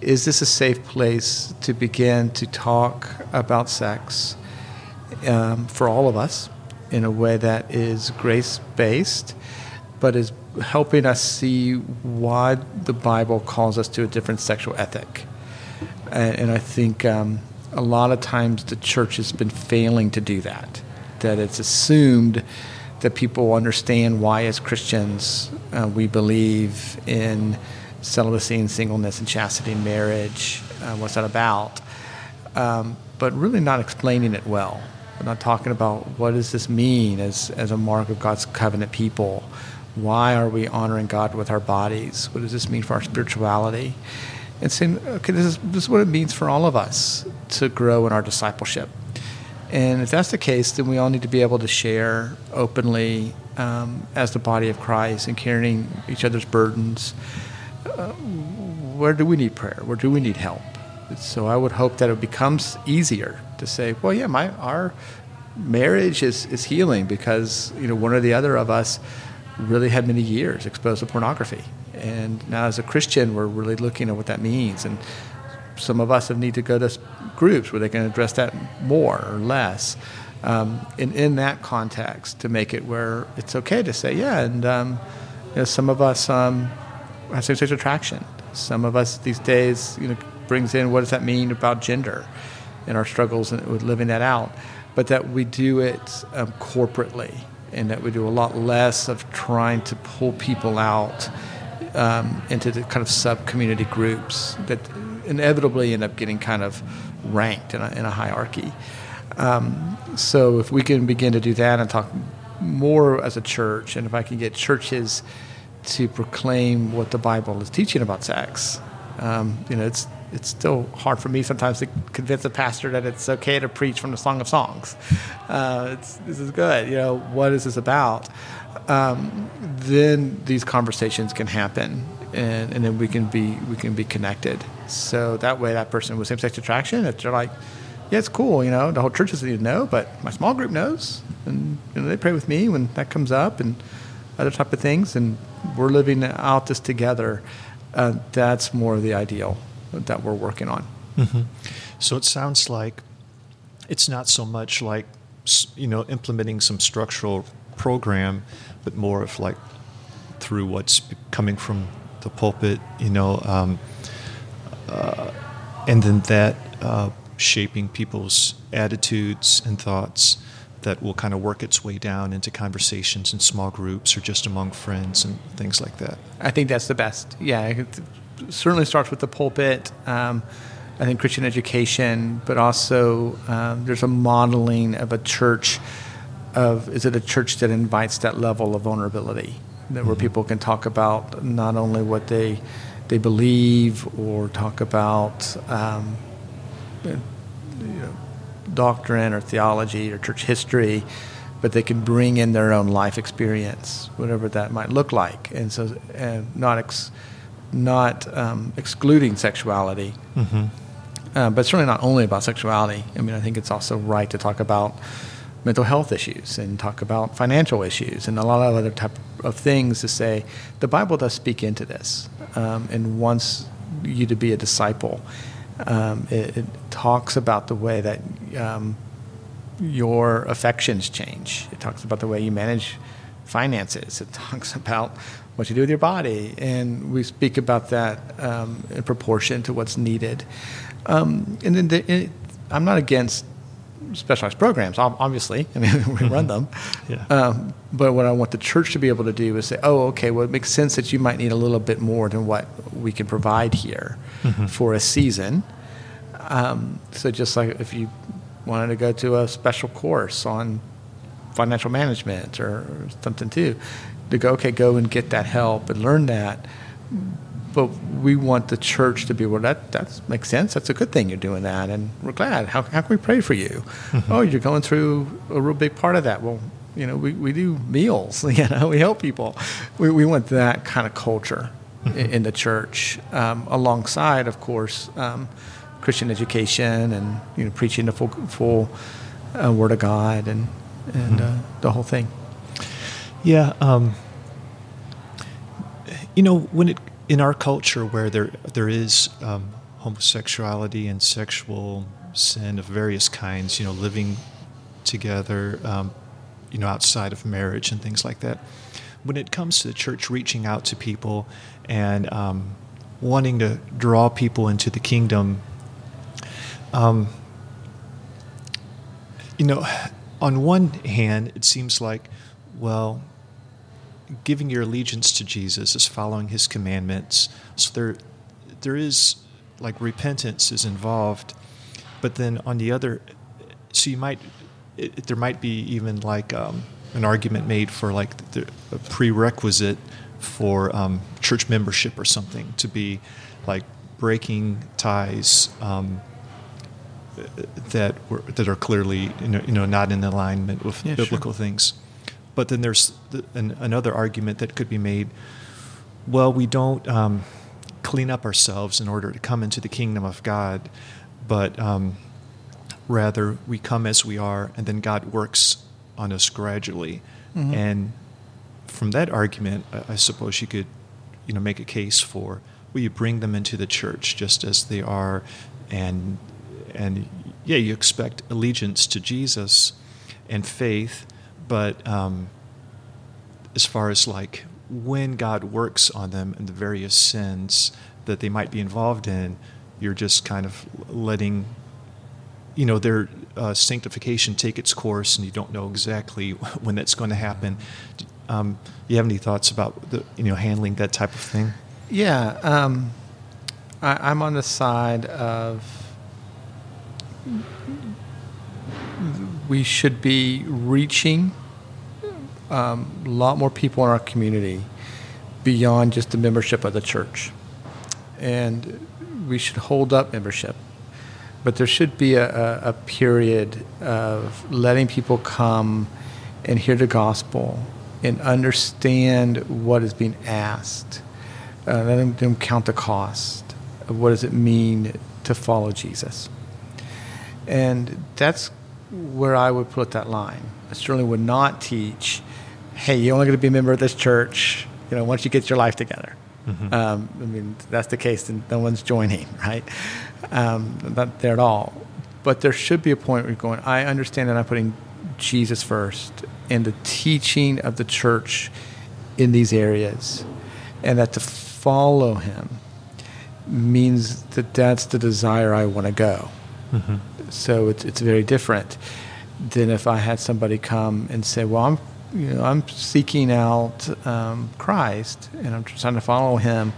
is this a safe place to begin to talk about sex um, for all of us in a way that is grace based, but is helping us see why the Bible calls us to a different sexual ethic. And, and I think um, a lot of times the church has been failing to do that. That it's assumed that people understand why, as Christians, uh, we believe in celibacy and singleness and chastity and marriage, uh, what's that about, um, but really not explaining it well. We're not talking about what does this mean as, as a mark of God's covenant people. Why are we honoring God with our bodies? What does this mean for our spirituality? and saying, okay, this is, this is what it means for all of us to grow in our discipleship. And if that's the case, then we all need to be able to share openly um, as the body of Christ and carrying each other's burdens. Uh, where do we need prayer? Where do we need help? So I would hope that it becomes easier to say, well, yeah, my our marriage is, is healing because you know one or the other of us really had many years exposed to pornography, and now as a Christian, we're really looking at what that means, and some of us have need to go to groups where they can address that more or less. Um, in, in that context, to make it where it's okay to say, yeah, and um, you know, some of us um, have same-sex attraction. Some of us these days, you know, brings in what does that mean about gender and our struggles with living that out but that we do it um, corporately and that we do a lot less of trying to pull people out um, into the kind of sub community groups that inevitably end up getting kind of ranked in a, in a hierarchy. Um, so if we can begin to do that and talk more as a church, and if I can get churches to proclaim what the Bible is teaching about sex, um, you know, it's it's still hard for me sometimes to convince a pastor that it's okay to preach from the Song of Songs. Uh, this is good. You know, what is this about? Um, then these conversations can happen, and, and then we can be we can be connected. So that way, that person with same-sex attraction, if they're like, yeah, it's cool. You know, the whole church doesn't to know, but my small group knows, and you know, they pray with me when that comes up, and other type of things, and we're living out this together. Uh, that's more the ideal that we're working on. Mm-hmm. So it sounds like it's not so much like you know implementing some structural program, but more of like through what's coming from the pulpit, you know, um, uh, and then that uh, shaping people's attitudes and thoughts that will kind of work its way down into conversations in small groups or just among friends and things like that. I think that's the best. Yeah, certainly starts with the pulpit. Um, I think Christian education, but also um, there's a modeling of a church. Of is it a church that invites that level of vulnerability, that where mm-hmm. people can talk about not only what they they believe or talk about um, you know, doctrine or theology or church history, but they can bring in their own life experience, whatever that might look like, and so and not. Ex- not um, excluding sexuality, mm-hmm. uh, but certainly not only about sexuality. I mean, I think it's also right to talk about mental health issues and talk about financial issues and a lot of other type of things to say the Bible does speak into this um, and wants you to be a disciple. Um, it, it, talks about the way that um, your affections change. It talks about the way you manage finances. It talks about what you do with your body, and we speak about that um, in proportion to what's needed. Um, and then the, it, I'm not against specialized programs, obviously. I mean, we run them. Yeah. Um, but what I want the church to be able to do is say, oh, okay, well, it makes sense that you might need a little bit more than what we can provide here mm-hmm. for a season. Um, so just like if you wanted to go to a special course on financial management or something too, to go, okay, go and get that help and learn that. But we want the church to be, well, that, that makes sense. That's a good thing you're doing that. And we're glad. How, how can we pray for you? Mm-hmm. Oh, you're going through a real big part of that. Well, you know, we, we do meals, you know, we help people. We, we want that kind of culture mm-hmm. in, in, the church, um, alongside, of course, um, Christian education and, you know, preaching the full, full uh, Word of God and, and mm-hmm. uh, the whole thing. Yeah, um, you know, when it in our culture where there there is um, homosexuality and sexual sin of various kinds, you know, living together, um, you know, outside of marriage and things like that. When it comes to the church reaching out to people and um, wanting to draw people into the kingdom, um, you know, on one hand, it seems like, well, giving your allegiance to Jesus is following his commandments. So there there is like repentance is involved, but then on the other, so you might it, there might be even like um, an argument made for like the, a prerequisite for um, church membership or something to be like breaking ties um, that were, that are clearly you know, you know not in alignment with Yeah, biblical sure. things. But then there's the, an, another argument that could be made. Well, we don't um, clean up ourselves in order to come into the kingdom of God, but um, rather we come as we are, and then God works on us gradually. Mhm. And from that argument, I, I suppose you could, you know, make a case for well, you bring them into the church just as they are, and and yeah, you expect allegiance to Jesus and faith, but um, as far as like when God works on them and the various sins that they might be involved in, you're just kind of letting you know their uh, sanctification take its course, and you don't know exactly when that's going to happen. Um, you have any thoughts about the, you know handling that type of thing? Yeah, um, I, I'm on the side of we should be reaching um, a lot more people in our community beyond just the membership of the church. And we should hold up membership. But there should be a, a, a period of letting people come and hear the gospel and understand what is being asked. Uh, letting them count the cost of what does it mean to follow Jesus. And that's where I would put that line. I certainly would not teach, hey, you're only going to be a member of this church, you know, once you get your life together. Mhm. Um, I mean, that's the case, then no one's joining, right? Um, not there at all. But there should be a point where you're going, I understand that I'm putting Jesus first and the teaching of the church in these areas, and that to follow him means that that's the desire I want to go. Mhm. So it's it's very different than if I had somebody come and say, "Well, I'm you know I'm seeking out um, Christ and I'm trying to follow Him,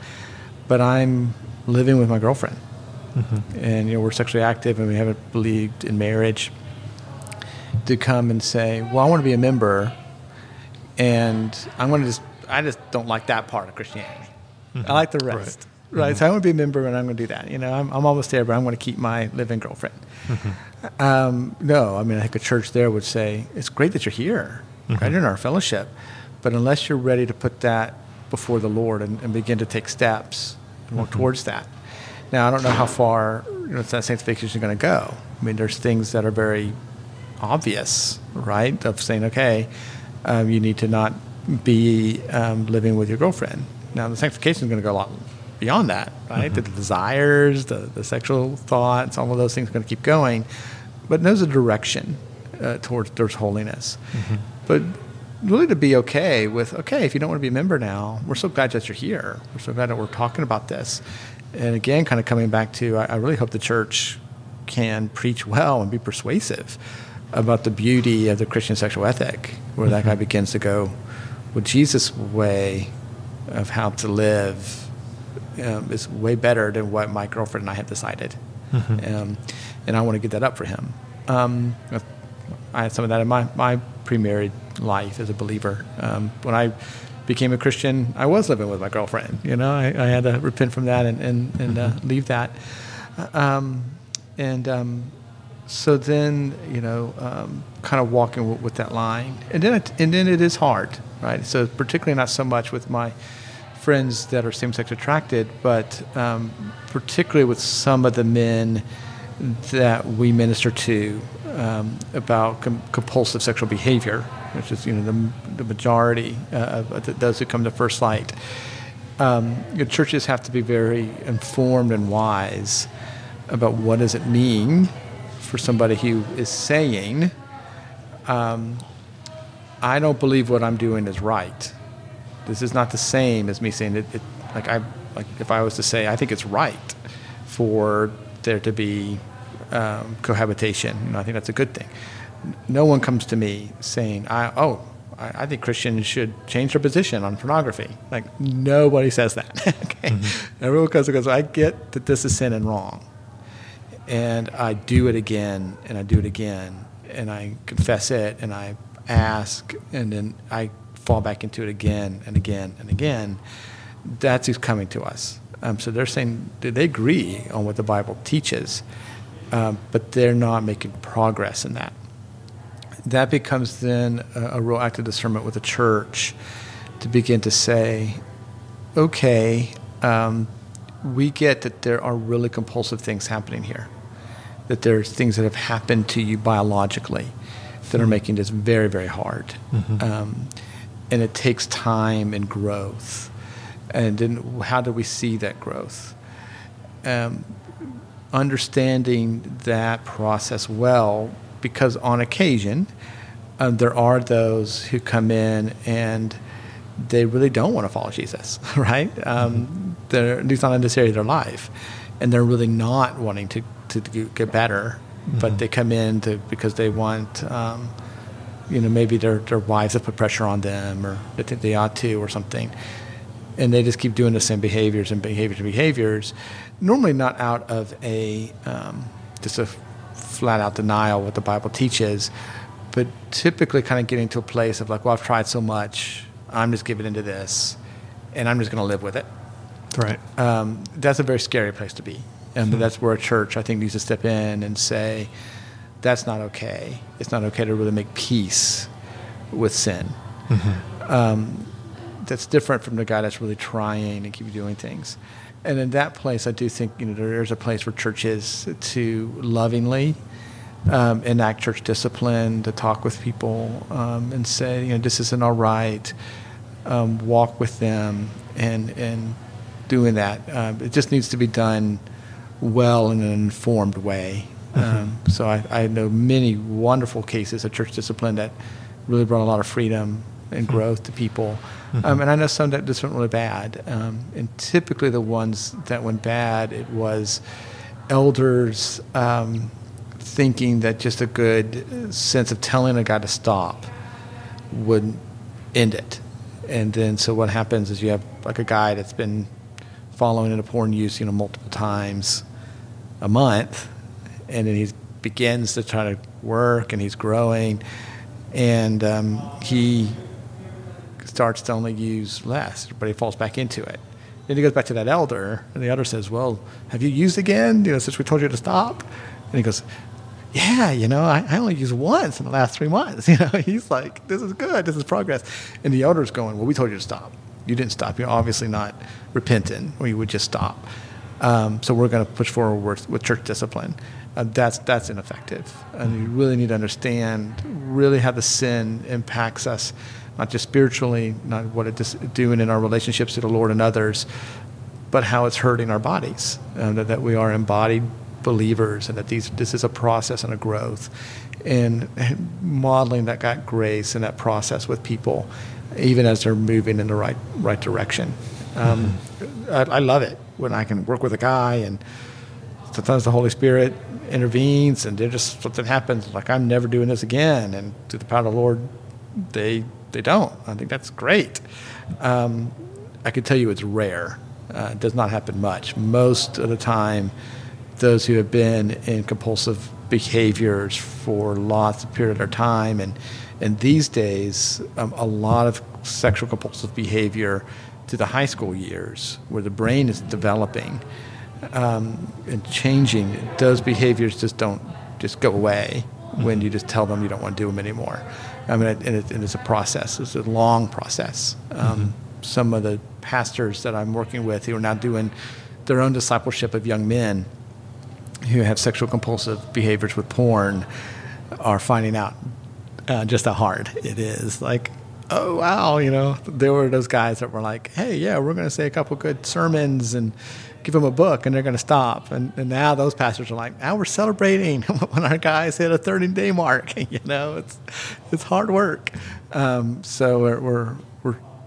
but I'm living with my girlfriend, Mhm. and you know we're sexually active and we haven't believed in marriage." To come and say, "Well, I want to be a member, and I'm going to just I just don't like that part of Christianity. I like the rest." Right, Mhm. so I want to be a member, and I'm going to do that. You know, I'm, I'm almost there, but I'm going to keep my living girlfriend. Mhm. Um, no, I mean, I think a church there would say, it's great that you're here, Mhm. right in our fellowship, but unless you're ready to put that before the Lord and, and begin to take steps and work Mhm. towards that. Now, I don't know how far you know, that sanctification is going to go. I mean, there's things that are very obvious, right? Of saying, okay, um, you need to not be um, living with your girlfriend. Now, the sanctification is going to go a lot beyond that, right? The desires, the, the sexual thoughts, all of those things are going to keep going. But knows a direction uh, towards towards holiness. Mhm. But really to be okay with, okay, if you don't want to be a member now, we're so glad that you're here. We're so glad that we're talking about this. And again, kind of coming back to, I, I really hope the church can preach well and be persuasive about the beauty of the Christian sexual ethic, where that guy Mhm. begins to go, well, Jesus' way of how to live um, is way better than what my girlfriend and I have decided. Mhm. Um, and I want to give that up for him. Um, I had some of that in my, my pre-married life as a believer. Um, when I became a Christian, I was living with my girlfriend. You know, I, I had to repent from that and, and, and uh, leave that. Um, and um, so then, you know, um, kind of walking w- with that line. And then, it, and then it is hard, right? So particularly not so much with my friends that are same-sex attracted, but um, particularly with some of the men that we minister to um, about com- compulsive sexual behavior, which is you know the, the majority uh, of th- those who come to First Light. Um, your churches have to be very informed and wise about what does it mean for somebody who is saying, um, "I don't believe what I'm doing is right." This is not the same as me saying it. it like I like if I was to say I think it's right for there to be um, cohabitation. You know, I think that's a good thing. No one comes to me saying, "I oh, I, I think Christians should change their position on pornography." Like nobody says that. okay, everyone comes and goes, "I get that this is sin and wrong, and I do it again and I do it again and I confess it and I ask and then I fall back into it again and again and again." That's who's coming to us. Um, so they're saying they agree on what the Bible teaches, um, but they're not making progress in that. That becomes then a, a real act of discernment with the church to begin to say, okay, um, we get that there are really compulsive things happening here, that there's things that have happened to you biologically that are making this very, very hard. Mm-hmm. Um, and it takes time and growth. And then how do we see that growth? Um, understanding that process well, because on occasion, um, there are those who come in and they really don't want to follow Jesus, right? Um, mm-hmm. They're, it's not necessarily their life, and they're really not wanting to, to get better, mm-hmm. but they come in to, because they want, um, you know, maybe their, their wives have put pressure on them or they think they ought to or something. And they just keep doing the same behaviors and behaviors and behaviors, normally not out of a um, just a flat out denial what the Bible teaches, but typically kind of getting to a place of like, well, I've tried so much, I'm just giving into this, and I'm just going to live with it. Right. Um, that's a very scary place to be, and mm-hmm. that's where a church I think needs to step in and say, that's not okay. It's not okay to really make peace with sin. Mm-hmm. Um, that's different from the guy that's really trying and keep doing things. And in that place, I do think you know there's a place for churches to lovingly um, enact church discipline, to talk with people um, and say, you know, this isn't all right. Um, walk with them and and doing that. Um, it just needs to be done well in an informed way. Um, so I, I, know many wonderful cases of church discipline that really brought a lot of freedom and mm-hmm. growth to people. Mm-hmm. Um, and I know some that just went really bad. and typically the ones that went bad, it was elders um, thinking that just a good sense of telling a guy to stop would end it. And then, so what happens is you have like a guy that's been following into porn use, you know, multiple times a month, and then he begins to try to work, and he's growing, and um, he starts to only use less, but he falls back into it. Then he goes back to that elder, and the elder says, "Well, have you used again? You know, since we told you to stop." And he goes, yeah, you know, I, I, only used once in the last three months. You know, he's like, this is good, this is progress. And the elder's going, well, we told you to stop. You didn't stop. You're obviously not repentant, or you would just stop. Um, so we're going to push forward with, with church discipline. Uh, that's that's ineffective, and you really need to understand really how the sin impacts us, not just spiritually, not what it's doing in our relationships to the Lord and others, but how it's hurting our bodies. Uh, that, that we are embodied believers and that these, this is a process and a growth. And modeling that God grace and that process with people, even as they're moving in the right, right direction. Um, mm-hmm. I, I love it when I can work with a guy and sometimes the Holy Spirit intervenes and there just something happens like I'm never doing this again. And to the power of the Lord they they don't. I think that's great. Um, I can tell you it's rare. Uh, it does not happen much. Most of the time those who have been in compulsive behaviors for lots of period of time and and these days um, a lot of sexual compulsive behavior to the high school years where the brain is developing um, and changing those behaviors just don't just go away mm-hmm. when you just tell them you don't want to do them anymore I mean, and, it, and it's a process. It's a long process. Um, mm-hmm. Some of the pastors that I'm working with who are now doing their own discipleship of young men who have sexual compulsive behaviors with porn are finding out uh, just how hard it is. Like, oh wow, you know, there were those guys that were like, hey, yeah, we're going to say a couple good sermons and give them a book, and they're going to stop. And, and now those pastors are like, now we're celebrating when our guys hit a 30 day mark. you know, it's it's hard work. Um, so we're, we're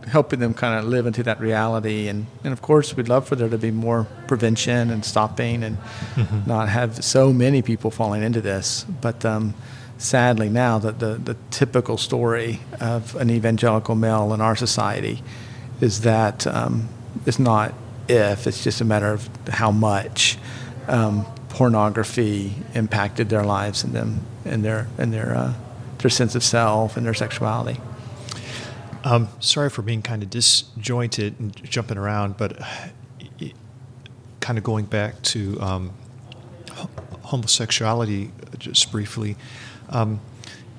helping them kind of live into that reality. And, and of course, we'd love for there to be more prevention and stopping and mm-hmm. not have so many people falling into this. But um, sadly, now the, the, the typical story of an evangelical male in our society is that um, it's not if, it's just a matter of how much. Um, pornography impacted their lives and them and their and their uh, their sense of self and their sexuality. Um, sorry for being kind of disjointed and jumping around, but kind of going back to um, homosexuality just briefly. Um,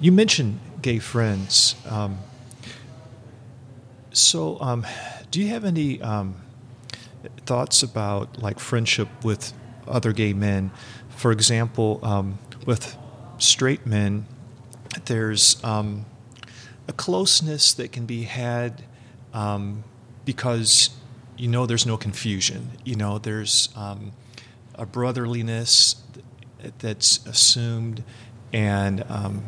you mentioned gay friends. Um, so, um, do you have any um, thoughts about like friendship with other gay men? For example, um, with straight men, there's um, a closeness that can be had um, because you know there's no confusion. You know there's um, a brotherliness that's assumed, and um,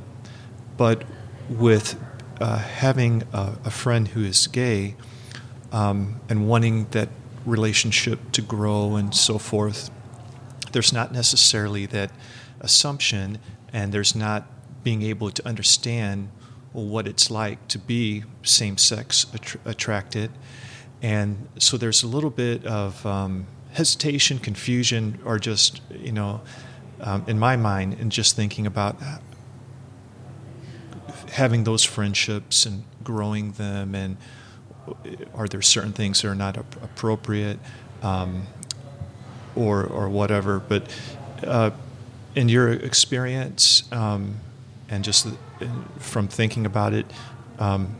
but with uh, having a, a, friend who is gay um, and wanting that relationship to grow and so forth, there's not necessarily that assumption, and there's not being able to understand what it's like to be same sex att- attracted. And so there's a little bit of um, hesitation, confusion, or just, you know, um, in my mind, and just thinking about having those friendships and growing them, and are there certain things that are not appropriate, um, or or whatever. But uh, in your experience, um, and just from thinking about it, um,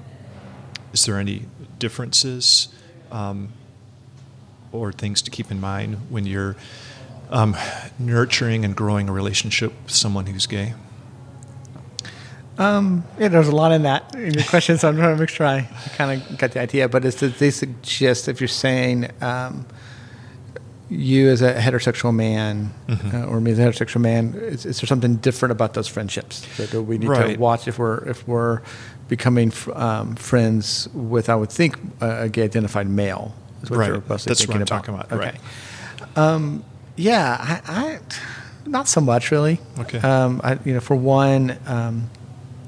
is there any differences um, or things to keep in mind when you're um, nurturing and growing a relationship with someone who's gay? Um, yeah, there's a lot in that in your question, so I'm trying to make sure I kind of got the idea. But it's they suggest if you're saying um, you as a heterosexual man mm-hmm. uh, or me as a heterosexual man, is, is, there something different about those friendships that we need right. to watch if we're if we're becoming um, friends with, I would think, a, a gay identified male? Is what right. You're That's what I'm about. talking about. Okay. Right. Um, yeah, I, I, not so much really. Okay. Um, I, you know, for one, um,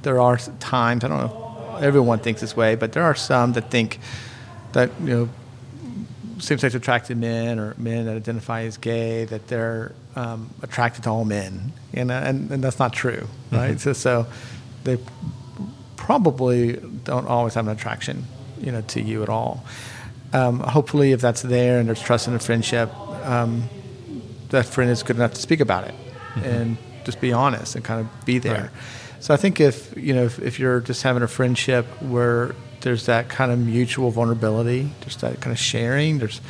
there are times I don't know. Everyone thinks this way, but there are some that think that you know same-sex attracted men or men that identify as gay that they're um, attracted to all men, you know, and, and that's not true, right? Mm-hmm. So, so they probably don't always have an attraction, you know, to you at all. Um, hopefully, if that's there and there's trust and a friendship, um, that friend is good enough to speak about it mm-hmm. and just be honest and kind of be there. Right. So I think if you know if, if you're just having a friendship where there's that kind of mutual vulnerability, there's that kind of sharing, there's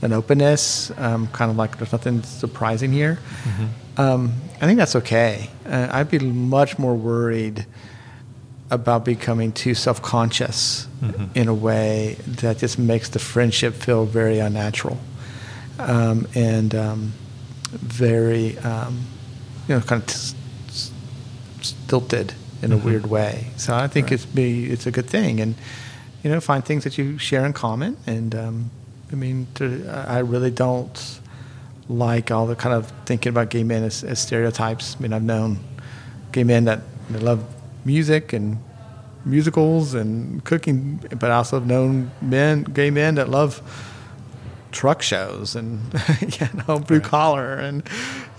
an openness, um, kind of like there's nothing surprising here. Mm-hmm. Um, I think that's okay. Uh, I'd be much more worried about becoming too self-conscious mm-hmm. in a way that just makes the friendship feel very unnatural um, and um, very, um, you know, kind of t- stilted in mm-hmm. a weird way. So I think right. it's be it's a good thing, and you know, find things that you share in common. And um, I mean, to, I really don't like all the kind of thinking about gay men as, as stereotypes. I mean, I've known gay men that love music and musicals and cooking, but I also have known men, gay men that love truck shows and you know blue right. collar and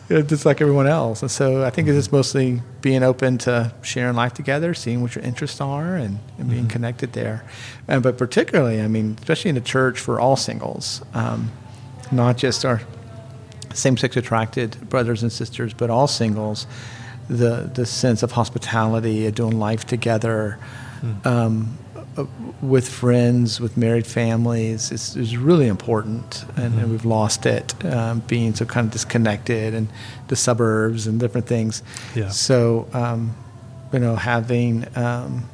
just like everyone else. And so I think it's just mostly being open to sharing life together, seeing what your interests are, and, and being mm-hmm. connected there. And, but particularly, I mean, especially in the church for all singles, um, not just our same-sex attracted brothers and sisters, but all singles. The the sense of hospitality, of doing life together. Mm. Um, with friends, with married families, is, is really important, and, mm-hmm. and, we've lost it, um, being so kind of disconnected and the suburbs and different things. Yeah. So, um, you know, having um,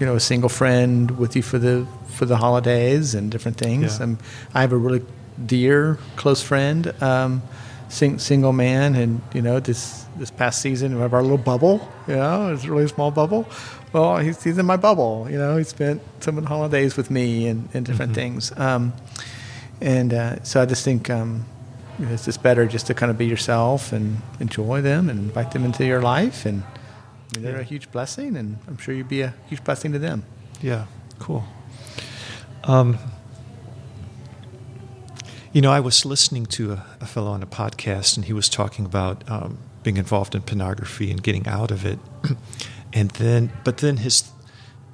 you know a single friend with you for the for the holidays and different things. Yeah. I have a really dear close friend, um, sing, single man, and you know this this past season we have our little bubble. You know, it's a really small bubble well, he's, he's in my bubble. You know, he spent some of the holidays with me and, and different mm-hmm. things. Um, and uh, so I just think um, it's just better just to kind of be yourself and enjoy them and invite them into your life. And I mean, they're a huge blessing, and I'm sure you'd be a huge blessing to them. Yeah, cool. Um, you know, I was listening to a, a, fellow on a podcast, and he was talking about um, being involved in pornography and getting out of it. and then but then his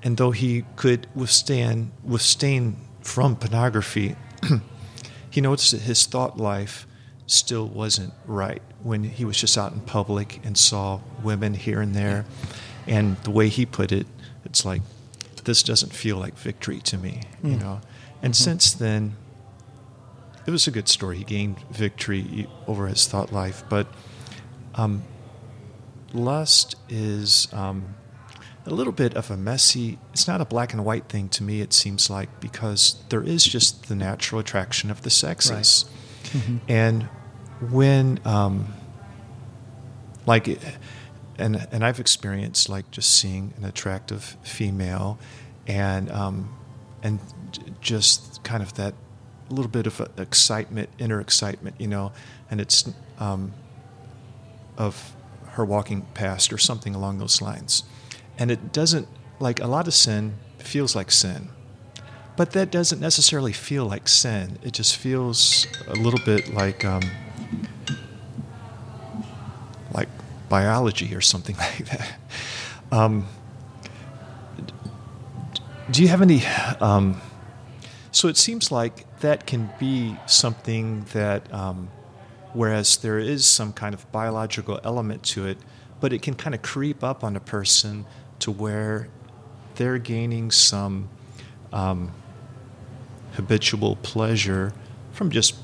and though he could withstand withstand from pornography he noticed that his thought life still wasn't right when he was just out in public and saw women here and there. And the way he put it, it's like, this doesn't feel like victory to me, mm. you know. And mm-hmm. since then, it was a good story. He gained victory over his thought life, but um, lust is um, a little bit of a messy. It's not a black and white thing to me. It seems like because there is just the natural attraction of the sexes, right. mm-hmm. and when um, like and and I've experienced like just seeing an attractive female, and um, and just kind of that little bit of excitement, inner excitement, you know, and it's um, of her walking past or something along those lines, and it doesn't like a lot of sin feels like sin. But that doesn't necessarily feel like sin. It just feels a little bit like um, like biology or something like that. Um, do you have any? Um, so it seems like that can be something that, um, whereas there is some kind of biological element to it, but it can kind of creep up on a person to where they're gaining some um, habitual pleasure from just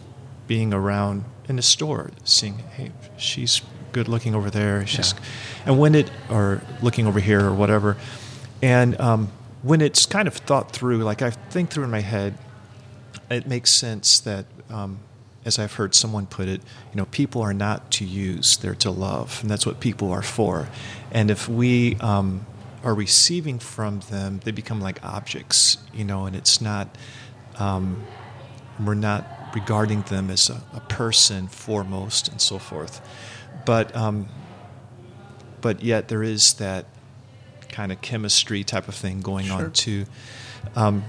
being around in a store, seeing, hey, she's good looking over there. She's, yeah. and when it or looking over here or whatever, and um, when it's kind of thought through, like I think through in my head, it makes sense that. Um, as I've heard someone put it, you know, people are not to use; they're to love, and that's what people are for. And if we um, are receiving from them, they become like objects, you know, and it's not. Um, we're not regarding them as a, a, person foremost, and so forth but um, but yet there is that kind of chemistry type of thing going sure. on too. Um,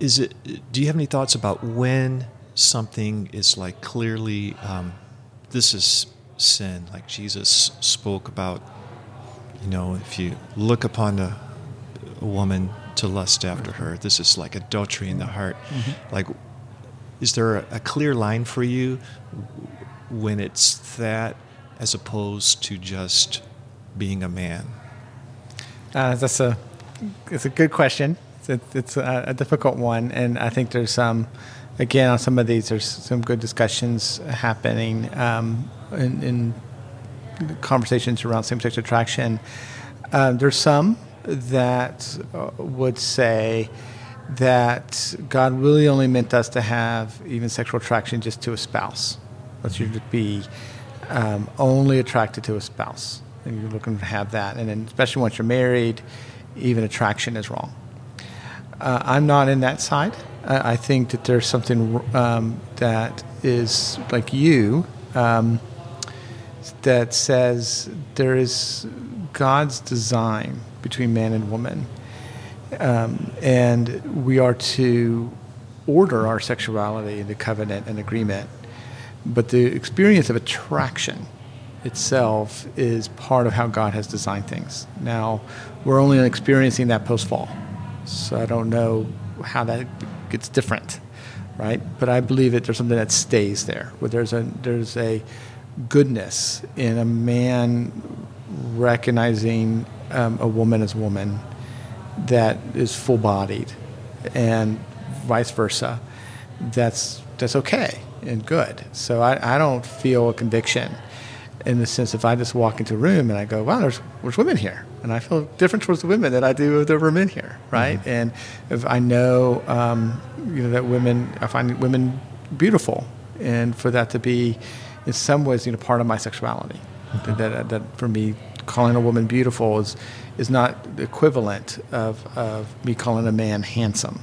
is it? Do you have any thoughts about when something is like clearly um, this is sin? Like Jesus spoke about, you know, if you look upon a, a woman to lust after her, this is like adultery in the heart. Mm-hmm. Like, is there a, a clear line for you when it's that as opposed to just being a man? Uh, that's a it's a good question. It's, it's a, a, difficult one, and I think there's some again on some of these there's some good discussions happening um, in, in, conversations around same-sex attraction. Uh, there's some that uh, would say that God really only meant us to have even sexual attraction just to a spouse that you to be um, only attracted to a spouse, and you're looking to have that. And then, especially once you're married, even attraction is wrong. Uh, I'm not in that side. I, I think that there's something um, that is like you um, that says there is God's design between man and woman, um, and we are to order our sexuality into covenant and agreement but the experience of attraction itself is part of how God has designed things. Now, we're only experiencing that post fall. So I don't know how that gets different, right? But I believe that there's something that stays there, where there's a, there's a goodness in a man recognizing um, a woman as woman that is full bodied and vice versa. That's, that's okay and good. So I, I don't feel a conviction in the sense if I just walk into a room and I go, wow, there's, there's women here. And I feel different towards the women than I do there were men here, right? Mm-hmm. And if I know, um, you know, that women, I find women beautiful. And for that to be, in some ways, you know, part of my sexuality. Mm-hmm. That, that, for me, calling a woman beautiful is, is not the equivalent of, of me calling a man handsome.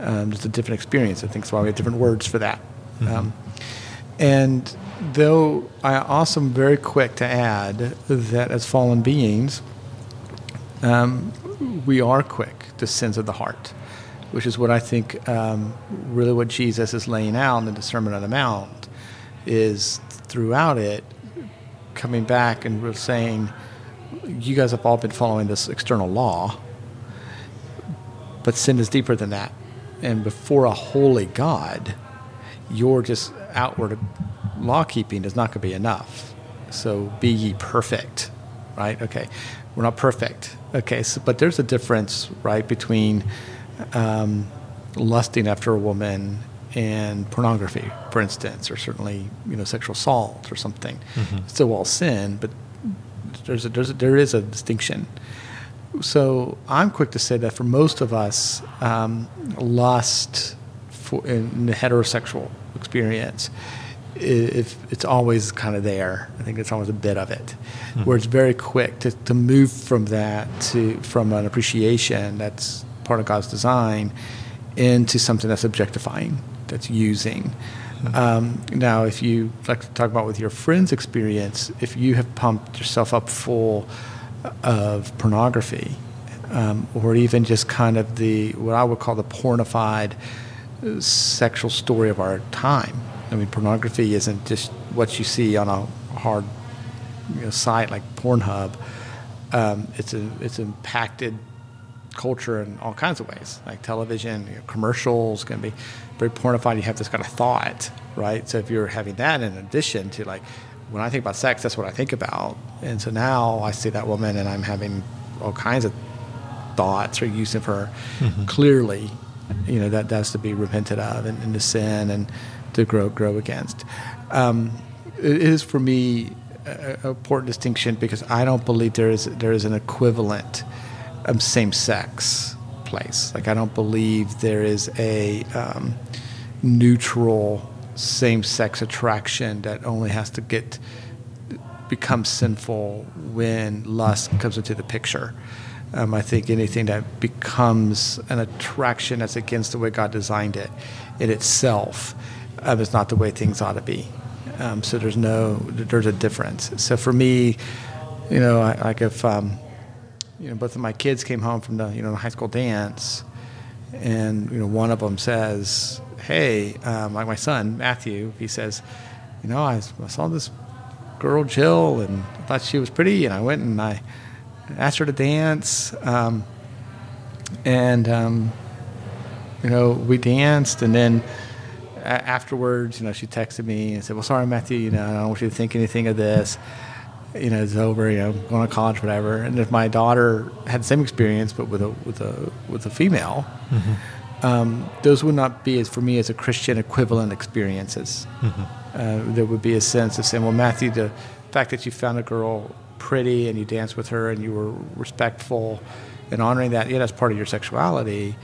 Um, it's a different experience. I think that's why we have different words for that. Mm-hmm. Um, and though I also am very quick to add that as fallen beings, um, we are quick to sins of the heart, which is what I think um, really what Jesus is laying out in the Sermon on the Mount is throughout it coming back and saying, you guys have all been following this external law, but sin is deeper than that and before a holy God, your just outward law keeping is not going to be enough. So be ye perfect, right? Okay, we're not perfect. Okay, so, but there's a difference, right, between um, lusting after a woman and pornography, for instance, or certainly you know sexual assault or something. Mm-hmm. It's still all sin, but there's a, there's a, there is a distinction. So I'm quick to say that for most of us, um, lust for, in the heterosexual experience, if it's always kind of there. I think it's always a bit of it, mm-hmm. where it's very quick to, to move from that to from an appreciation that's part of God's design into something that's objectifying, that's using. Mm-hmm. Um, now, if you like to talk about with your friend's experience, if you have pumped yourself up full of pornography, um, or even just kind of the what I would call the pornified uh, sexual story of our time. I mean, pornography isn't just what you see on a hard you know, site like Pornhub. Um, it's a it's impacted culture in all kinds of ways, like television, you know, commercials can be very pornified. You have this kind of thought, right? So if you're having that in addition to like when I think about sex, that's what I think about. And so now I see that woman and I'm having all kinds of thoughts or use of her. Mm-hmm. Clearly, you know, that that's to be repented of and, and to sin and to grow grow against. Um, it is for me a important distinction because I don't believe there is there is an equivalent um, same sex place. Like I don't believe there is a um, neutral same sex attraction that only has to get become sinful when lust comes into the picture. Um, I think anything that becomes an attraction that's against the way God designed it in itself is not the way things ought to be. Um, so there's no there's a difference. So for me, you know, like if um, you know both of my kids came home from the you know high school dance, and you know one of them says, hey, um, like my son Matthew, he says, you know, I, I, saw this girl Jill and I thought she was pretty, and I went and I asked her to dance, um, and um, you know we danced, and then afterwards, you know, she texted me and said, "Well, sorry, Matthew, you know, I don't want you to think anything of this." you know, it's over, you know, going to college, whatever. And if my daughter had the same experience, but with a with a with a female, mm-hmm um, those would not be, as for me, as a Christian equivalent experiences. Mm-hmm. Uh, there would be a sense of saying, well, Matthew, the fact that you found a girl pretty and you danced with her and you were respectful and honoring that, yeah, that's part of your sexuality,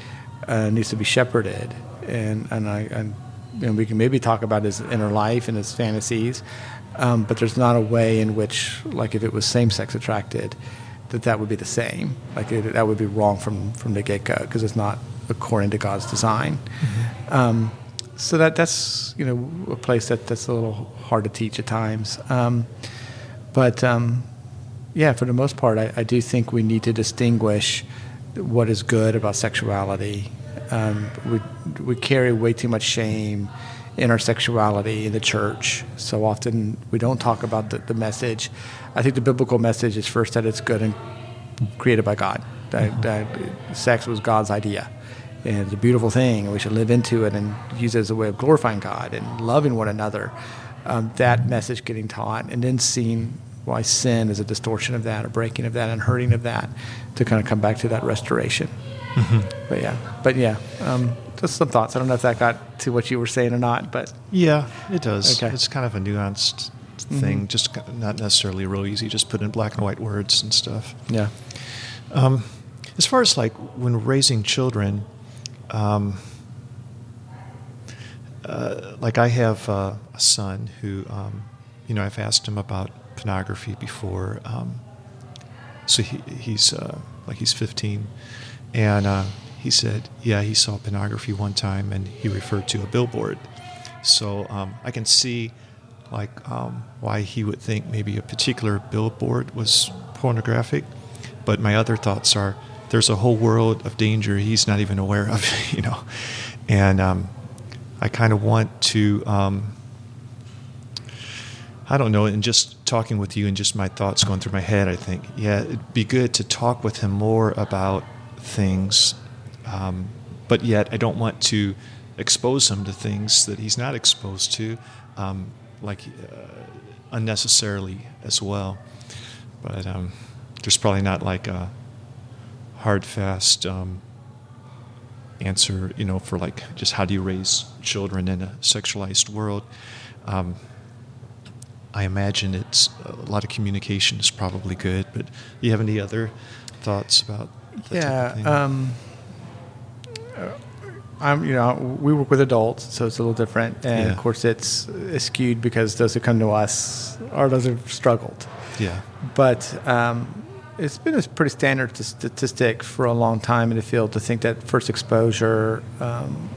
uh, needs to be shepherded. And, and, I, and, and we can maybe talk about his inner life and his fantasies, um, but there's not a way in which, like if it was same sex attracted, that that would be the same. Like it, that would be wrong from, from the get go because it's not according to God's design. Mm-hmm. Um, so that that's you know a place that that's a little hard to teach at times. Um, but um, yeah, for the most part, I, I, do think we need to distinguish what is good about sexuality. Um, we we carry way too much shame in our sexuality in the church. So often we don't talk about the, the message. I think the biblical message is first that it's good and created by God. That, mm-hmm. that sex was God's idea and it's a beautiful thing, and we should live into it and use it as a way of glorifying God and loving one another. Um, that message getting taught, and then seeing why sin is a distortion of that, a breaking of that, and hurting of that, to kind of come back to that restoration. Mm-hmm. But yeah, but yeah, um, just some thoughts. I don't know if that got to what you were saying or not, but yeah, it does. Okay. It's kind of a nuanced thing, mm-hmm. just not necessarily real easy. Just put in black and white words and stuff. Yeah. Um, as far as like when raising children, um, uh, like I have uh, a son who, um, you know, I've asked him about pornography before. Um, so he, he's uh, like he's 15, and uh, he said, yeah, he saw pornography one time, and he referred to a billboard. So um, I can see like um, why he would think maybe a particular billboard was pornographic, but my other thoughts are there's a whole world of danger he's not even aware of, you know. And um, I kind of want to, um, I don't know, and just talking with you and just my thoughts going through my head, I think, yeah, it'd be good to talk with him more about things um, but yet I don't want to expose him to things that he's not exposed to, um, like uh, unnecessarily as well. But um, there's probably not like a hard, fast um, answer, you know, for like just how do you raise children in a sexualized world. Um, I imagine it's a lot of communication is probably good, but do you have any other thoughts about yeah. type of thing? Um, uh, I'm, you know, we work with adults, so it's a little different, and Yeah. of course, it's, it's skewed because those who come to us are those who've struggled. yeah. But um, it's been a pretty standard t- statistic for a long time in the field to think that first exposure, um,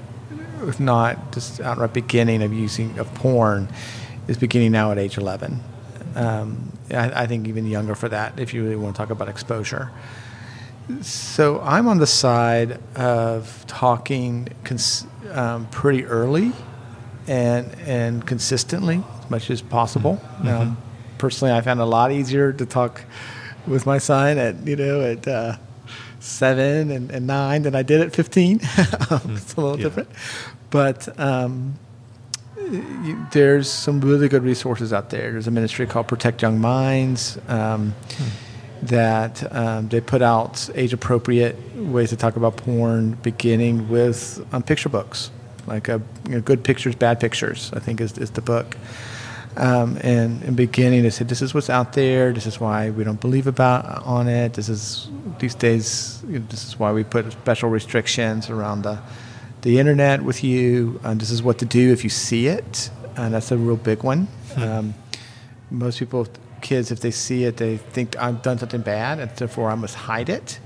if not just outright beginning of using of porn, is beginning now at age 11. Um, I, I think even younger for that, if you really want to talk about exposure. So I'm on the side of talking cons- um, pretty early and and consistently as much as possible. Now, personally, I found it a lot easier to talk with my son at you know at uh, seven and, and nine than I did at fifteen. it's a little Yeah. different, but. Um, you, there's some really good resources out there. There's a ministry called Protect Young Minds um, that um, they put out age appropriate ways to talk about porn, beginning with um, picture books, like a, you know, good pictures, bad pictures. I think is, is the book. Um, and, and beginning to say this is what's out there. This is why we don't believe about on it. This is these days. You know, this is why we put special restrictions around the the internet with you. And this is what to do if you see it, and that's a real big one. Um, most people, kids, if they see it, they think I've done something bad, and therefore I must hide it.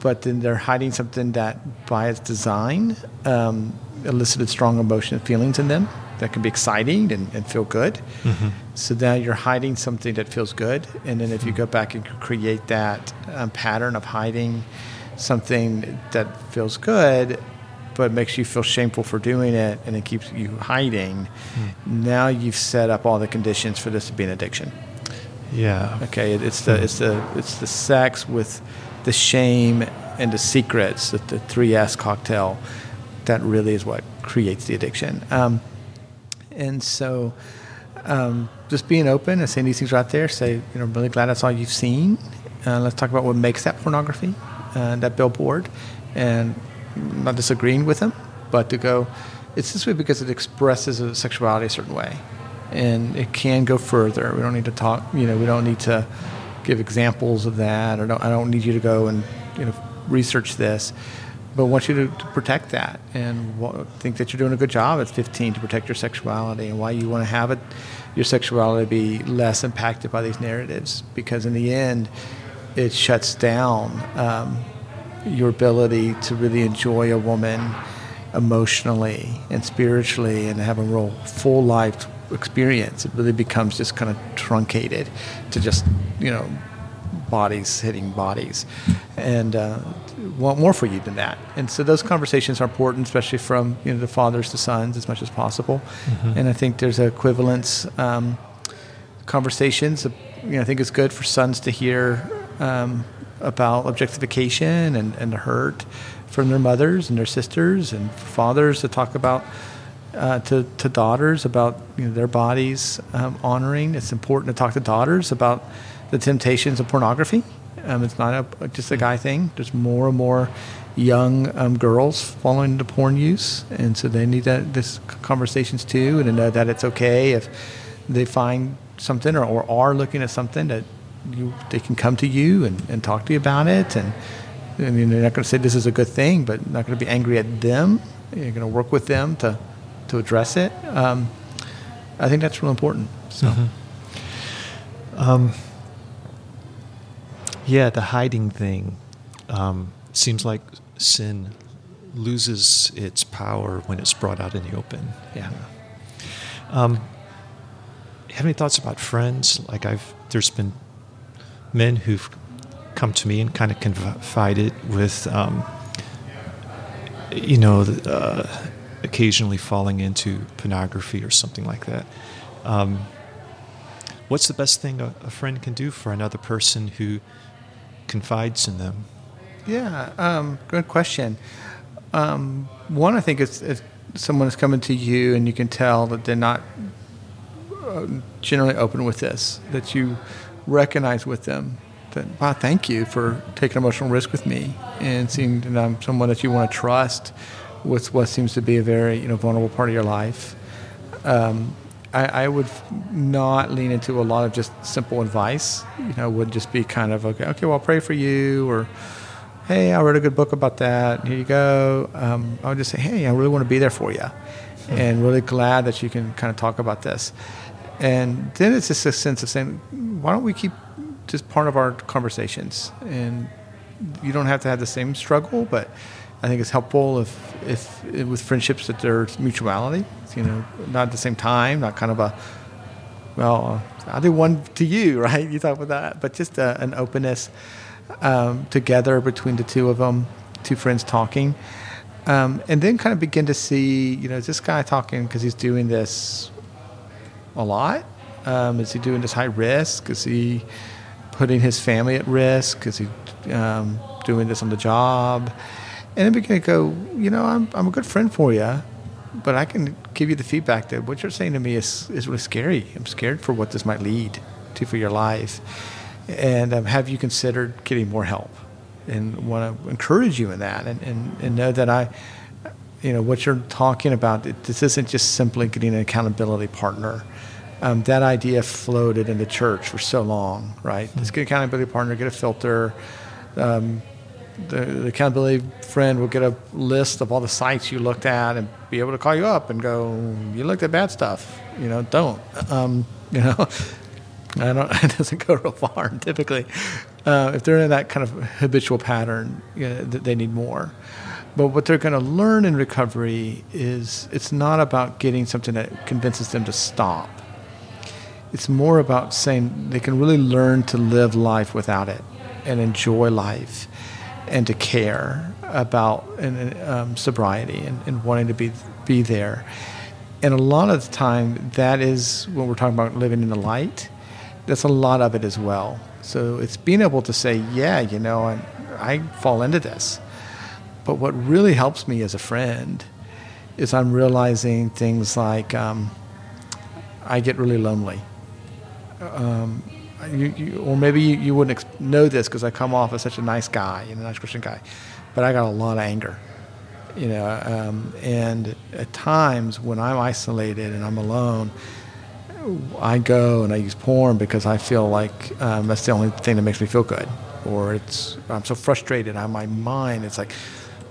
But then they're hiding something that, by its design, um, elicited strong emotion and feelings in them that can be exciting and, and feel good. So now you're hiding something that feels good, and then if you go back and create that um, pattern of hiding something that feels good, but makes you feel shameful for doing it, and it keeps you hiding, now you've set up all the conditions for this to be an addiction. Yeah. Okay, it, it's the it's the it's the sex with the shame and the secrets, the, the three S cocktail, that really is what creates the addiction. Um, and so, um, just being open and saying these things out there. Say, you know, I'm really glad that's all you've seen. Uh, let's talk about what makes that pornography, uh, that billboard, and not disagreeing with them, but to go, it's this way because it expresses a sexuality a certain way, and it can go further. We don't need to talk. You know, we don't need to give examples of that, or don't, I don't need you to go and you know research this. But I want you to, to protect that and wa- think that you're doing a good job at 15 to protect your sexuality and why you want to have it, your sexuality be less impacted by these narratives. Because in the end, it shuts down um, your ability to really enjoy a woman emotionally and spiritually and have a real full life experience. It really becomes just kind of truncated to just, you know, bodies hitting bodies and uh, want more for you than that. And so those conversations are important, especially from, you know, the fathers to sons as much as possible. And I think there's equivalence um, conversations. You know, I think it's good for sons to hear um, about objectification and, and the hurt from their mothers and their sisters, and fathers to talk about uh, to, to daughters about you know, their bodies um, honoring. It's important to talk to daughters about the temptations of pornography. Um, it's not a, just a guy thing. There's more and more young um, girls falling into porn use, and so they need that, this conversations too, and to know that it's okay if they find something or, or are looking at something that you they can come to you and, and talk to you about it, and I mean they're not going to say this is a good thing, but not going to be angry at them. You're going to work with them to to address it. Um, I think that's real important. So. Um, yeah, the hiding thing um, seems like sin loses its power when it's brought out in the open. Yeah. Um, have any thoughts about friends? Like I've, there's been men who've come to me and kind of confided with, um, you know, uh, occasionally falling into pornography or something like that. Um, what's the best thing a, a, friend can do for another person who confides in them? Yeah, um, good question. Um, one, I think is if someone is coming to you and you can tell that they're not uh, generally open with this, that you recognize with them that, wow, thank you for taking emotional risk with me and seeing that I'm someone that you want to trust with what seems to be a very you know vulnerable part of your life. Um, I, I, would not lean into a lot of just simple advice. You know, would just be kind of okay. Okay, well, I'll pray for you, or hey, I read a good book about that. Here you go. Um, I would just say, hey, I really want to be there for you, hmm. and really glad that you can kind of talk about this. And then it's just a sense of saying, why don't we keep just part of our conversations? And you don't have to have the same struggle, but I think it's helpful if, if with friendships that there's mutuality. You know, not at the same time, not kind of a well, I'll do one to you, right? You talk about that, but just a, an openness um, together between the two of them, two friends talking, um, and then kind of begin to see, you know, is this guy talking because he's doing this a lot? Um, is he doing this high risk? Is he putting his family at risk? Is he um, doing this on the job? And then to go, you know, I'm, I'm a good friend for you, but I can give you the feedback that what you're saying to me is, is really scary. I'm scared for what this might lead to for your life. And um, have you considered getting more help? And want to encourage you in that and, and, and know that I, you know, what you're talking about, this isn't just simply getting an accountability partner. Um, that idea floated in the church for so long, right? Let's get an accountability partner, get a filter. Um, the, the, accountability friend will get a list of all the sites you looked at and be able to call you up and go, "You looked at bad stuff. You know, don't." Um, you know, I don't. It doesn't go real far. Typically, uh, if they're in that kind of habitual pattern, you know, they need more. But what they're going to learn in recovery is it's not about getting something that convinces them to stop. It's more about saying they can really learn to live life without it and enjoy life and to care about and, um, sobriety and, and wanting to be be there. And a lot of the time, that is when we're talking about living in the light that's a lot of it as well. So it's being able to say, yeah, you know, I, I fall into this. But what really helps me as a friend is I'm realizing things like um, I get really lonely. Um, you, you, or maybe you, you wouldn't ex- know this because I come off as such a nice guy and a nice Christian guy, but I got a lot of anger, you know. Um, and at times when I'm isolated and I'm alone, I go and I use porn because I feel like um, that's the only thing that makes me feel good. Or it's I'm so frustrated on my mind. It's like,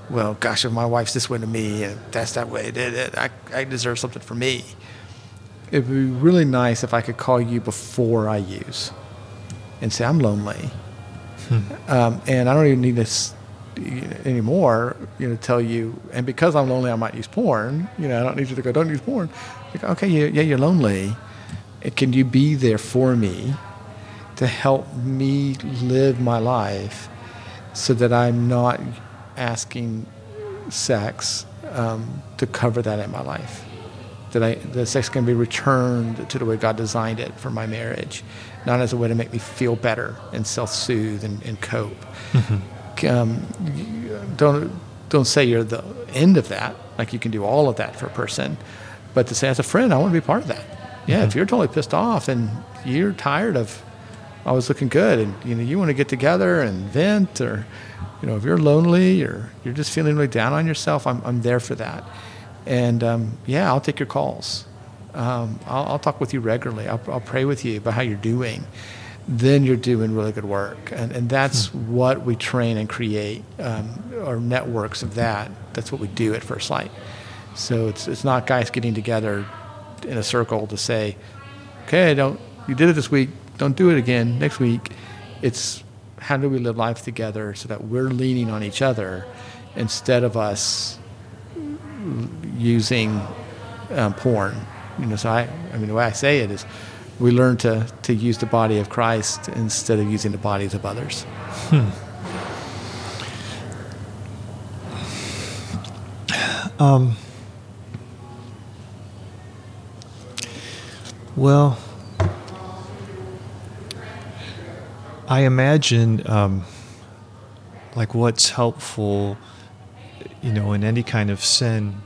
well, gosh, if my wife's this way to me and that's that way, I, I deserve something for me. It'd be really nice if I could call you before I use and say I'm lonely, hmm. um, and I don't even need this anymore. You know, tell you, and because I'm lonely, I might use porn. You know, I don't need you to go, don't use porn. Like, okay, yeah, yeah, you're lonely can you be there for me to help me live my life so that I'm not asking sex um, to cover that in my life? That I, the sex can be returned to the way God designed it for my marriage, not as a way to make me feel better and self-soothe and, and cope. Mm-hmm. Um, don't don't say you're the end of that. Like you can do all of that for a person, but to say as a friend, I want to be part of that yeah, mm-hmm. if you're totally pissed off and you're tired of I was looking good and you know you want to get together and vent or you know if you're lonely or you're just feeling really down on yourself, I'm I'm there for that. And um, yeah, I'll take your calls. Um, I'll, I'll, talk with you regularly. I'll, I'll, pray with you about how you're doing. Then you're doing really good work, and and that's hmm. what we train and create, um, or networks of that. That's what we do at First Light. So it's it's not guys getting together in a circle to say, okay, don't you did it this week, don't do it again next week. It's how do we live life together so that we're leaning on each other instead of us using um, porn. You know, so I, I mean, the way I say it is, we learn to to use the body of Christ instead of using the bodies of others. Hmm. Um, Well, I imagine um, like what's helpful you know, in any kind of sin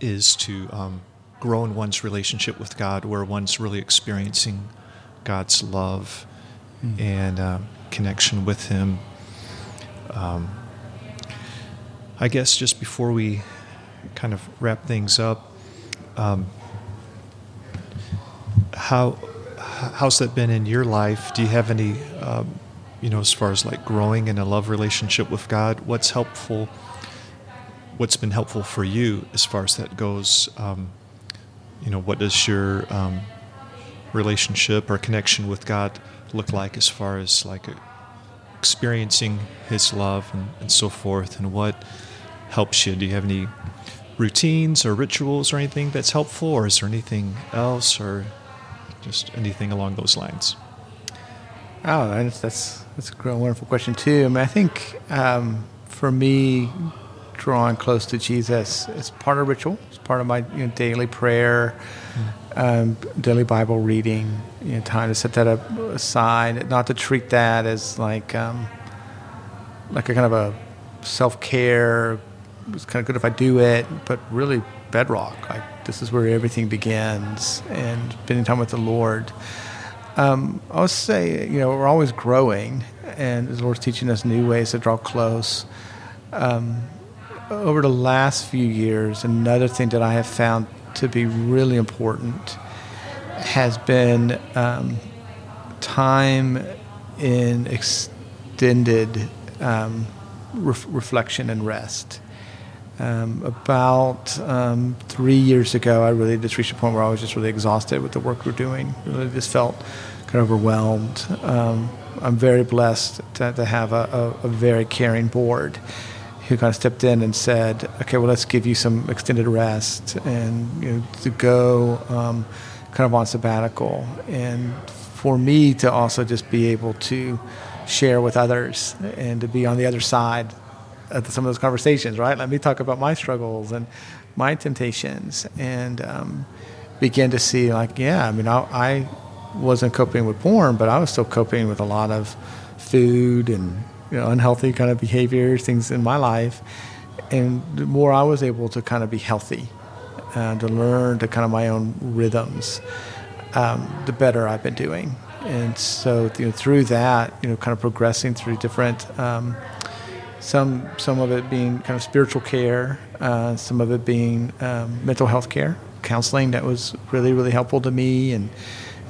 is to um, grow in one's relationship with God, where one's really experiencing God's love mm. and um, connection with Him. Um, I guess just before we kind of wrap things up, um, how how's that been in your life? Do you have any, um, you know, as far as like growing in a love relationship with God? What's helpful? What's been helpful for you as far as that goes? You know, what does your um, relationship or connection with God look like as far as like experiencing His love and, and so forth? And what helps you? Do you have any routines or rituals or anything that's helpful, or is there anything else, or just anything along those lines? Oh, that's that's, that's a wonderful question too. I mean, I think um, for me, drawing close to Jesus is part of ritual. It's part of my you know, daily prayer, um, daily Bible reading. You know, time to set that up aside, not to treat that as like um, like a kind of a self care. It's kind of good if I do it, but really bedrock. Like this is where everything begins, and spending time with the Lord. Um, I would say, you know, we're always growing, and the Lord's teaching us new ways to draw close. Um, over the last few years, another thing that I have found to be really important has been um, time in extended um, re- reflection and rest. Um, about um, three years ago, I really just reached a point where I was just really exhausted with the work we're doing. Really just felt kind of overwhelmed. Um, I'm very blessed to, to have a, a, a, very caring board who kind of stepped in and said, "Okay, well, let's give you some extended rest and you know, to go um, kind of on sabbatical." And for me to also just be able to share with others and to be on the other side of some of those conversations, right? Let me talk about my struggles and my temptations, and um, begin to see like, yeah, I mean, I, I, wasn't coping with porn, but I was still coping with a lot of food and you know unhealthy kind of behaviors, things in my life, and the more I was able to kind of be healthy, uh, to learn to kind of my own rhythms, um, the better I've been doing. And so you know, through that, you know, kind of progressing through different um, some some of it being kind of spiritual care, uh, some of it being um, mental health care, counseling that was really really helpful to me, and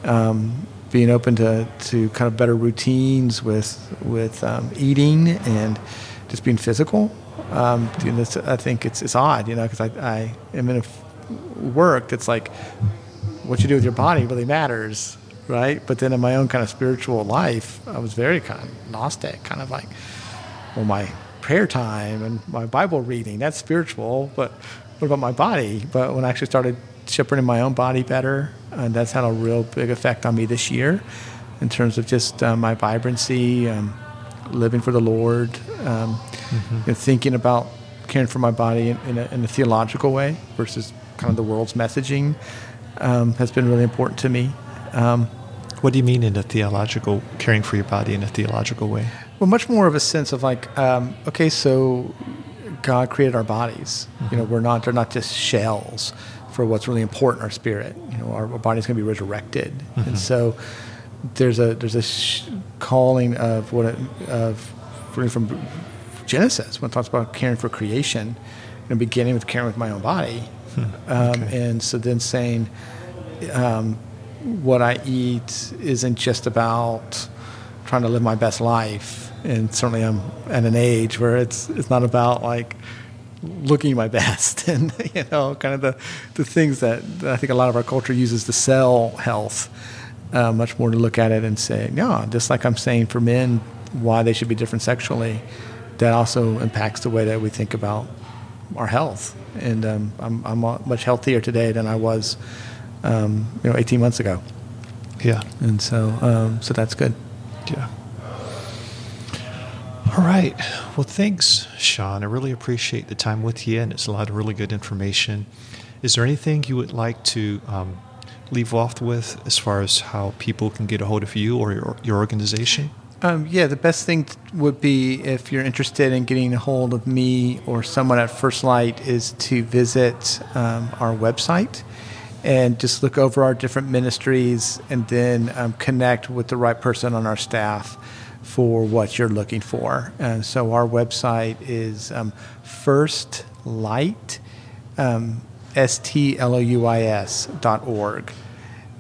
um, being open to, to kind of better routines with with um, eating and just being physical. Um, you know, I think it's it's odd, you know, because I, I am in a work that's like what you do with your body really matters, right? But then in my own kind of spiritual life, I was very kind of gnostic, kind of like well, my prayer time and my Bible reading, that's spiritual, but what about my body? But when I actually started shepherding my own body better, and that's had a real big effect on me this year in terms of just uh, my vibrancy, um, living for the Lord, um, mm-hmm. you know, thinking about caring for my body in, in, a, in, a, theological way versus kind of the world's messaging um, has been really important to me. Um, what do you mean in a theological, caring for your body in a theological way? Well, much more of a sense of like, um, okay, so God created our bodies. Mm-hmm. You know, we're not they're not just shells for what's really important. Our spirit. You know, our, our body's going to be resurrected, mm-hmm. and so there's a there's a sh- calling of what it, of from Genesis when it talks about caring for creation, and beginning with caring with my own body, hmm. um, okay. and so then saying. Um, what I eat isn't just about trying to live my best life and certainly I'm at an age where it's it's not about like looking my best and you know kind of the the things that, I think a lot of our culture uses to sell health. Uh, much more to look at it and say, no just like I'm saying for men why they should be different sexually, that also impacts the way that we think about our health. And um, I'm, I'm much healthier today than I was, um, you know, 18 months ago. Yeah. And so, um, so that's good. Yeah. All right. Well, thanks, Sean. I really appreciate the time with you, and it's a lot of really good information. Is there anything you would like to um, leave off with as far as how people can get a hold of you or your, your organization? Um, yeah, the best thing would be if you're interested in getting a hold of me or someone at First Light is to visit um, our website and just look over our different ministries and then um, connect with the right person on our staff for what you're looking for. And so our website is um, First Light, um, S T L O U I S dot org.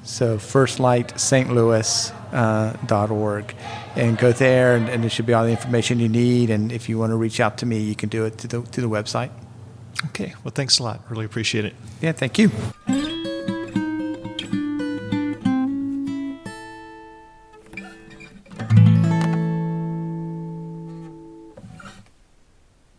So firstlightstlouis.org. Uh, dot org. and go there, and, and there should be all the information you need. And if you want to reach out to me, you can do it to the, to the website. Okay. Well, thanks a lot. Really appreciate it. Yeah, thank you.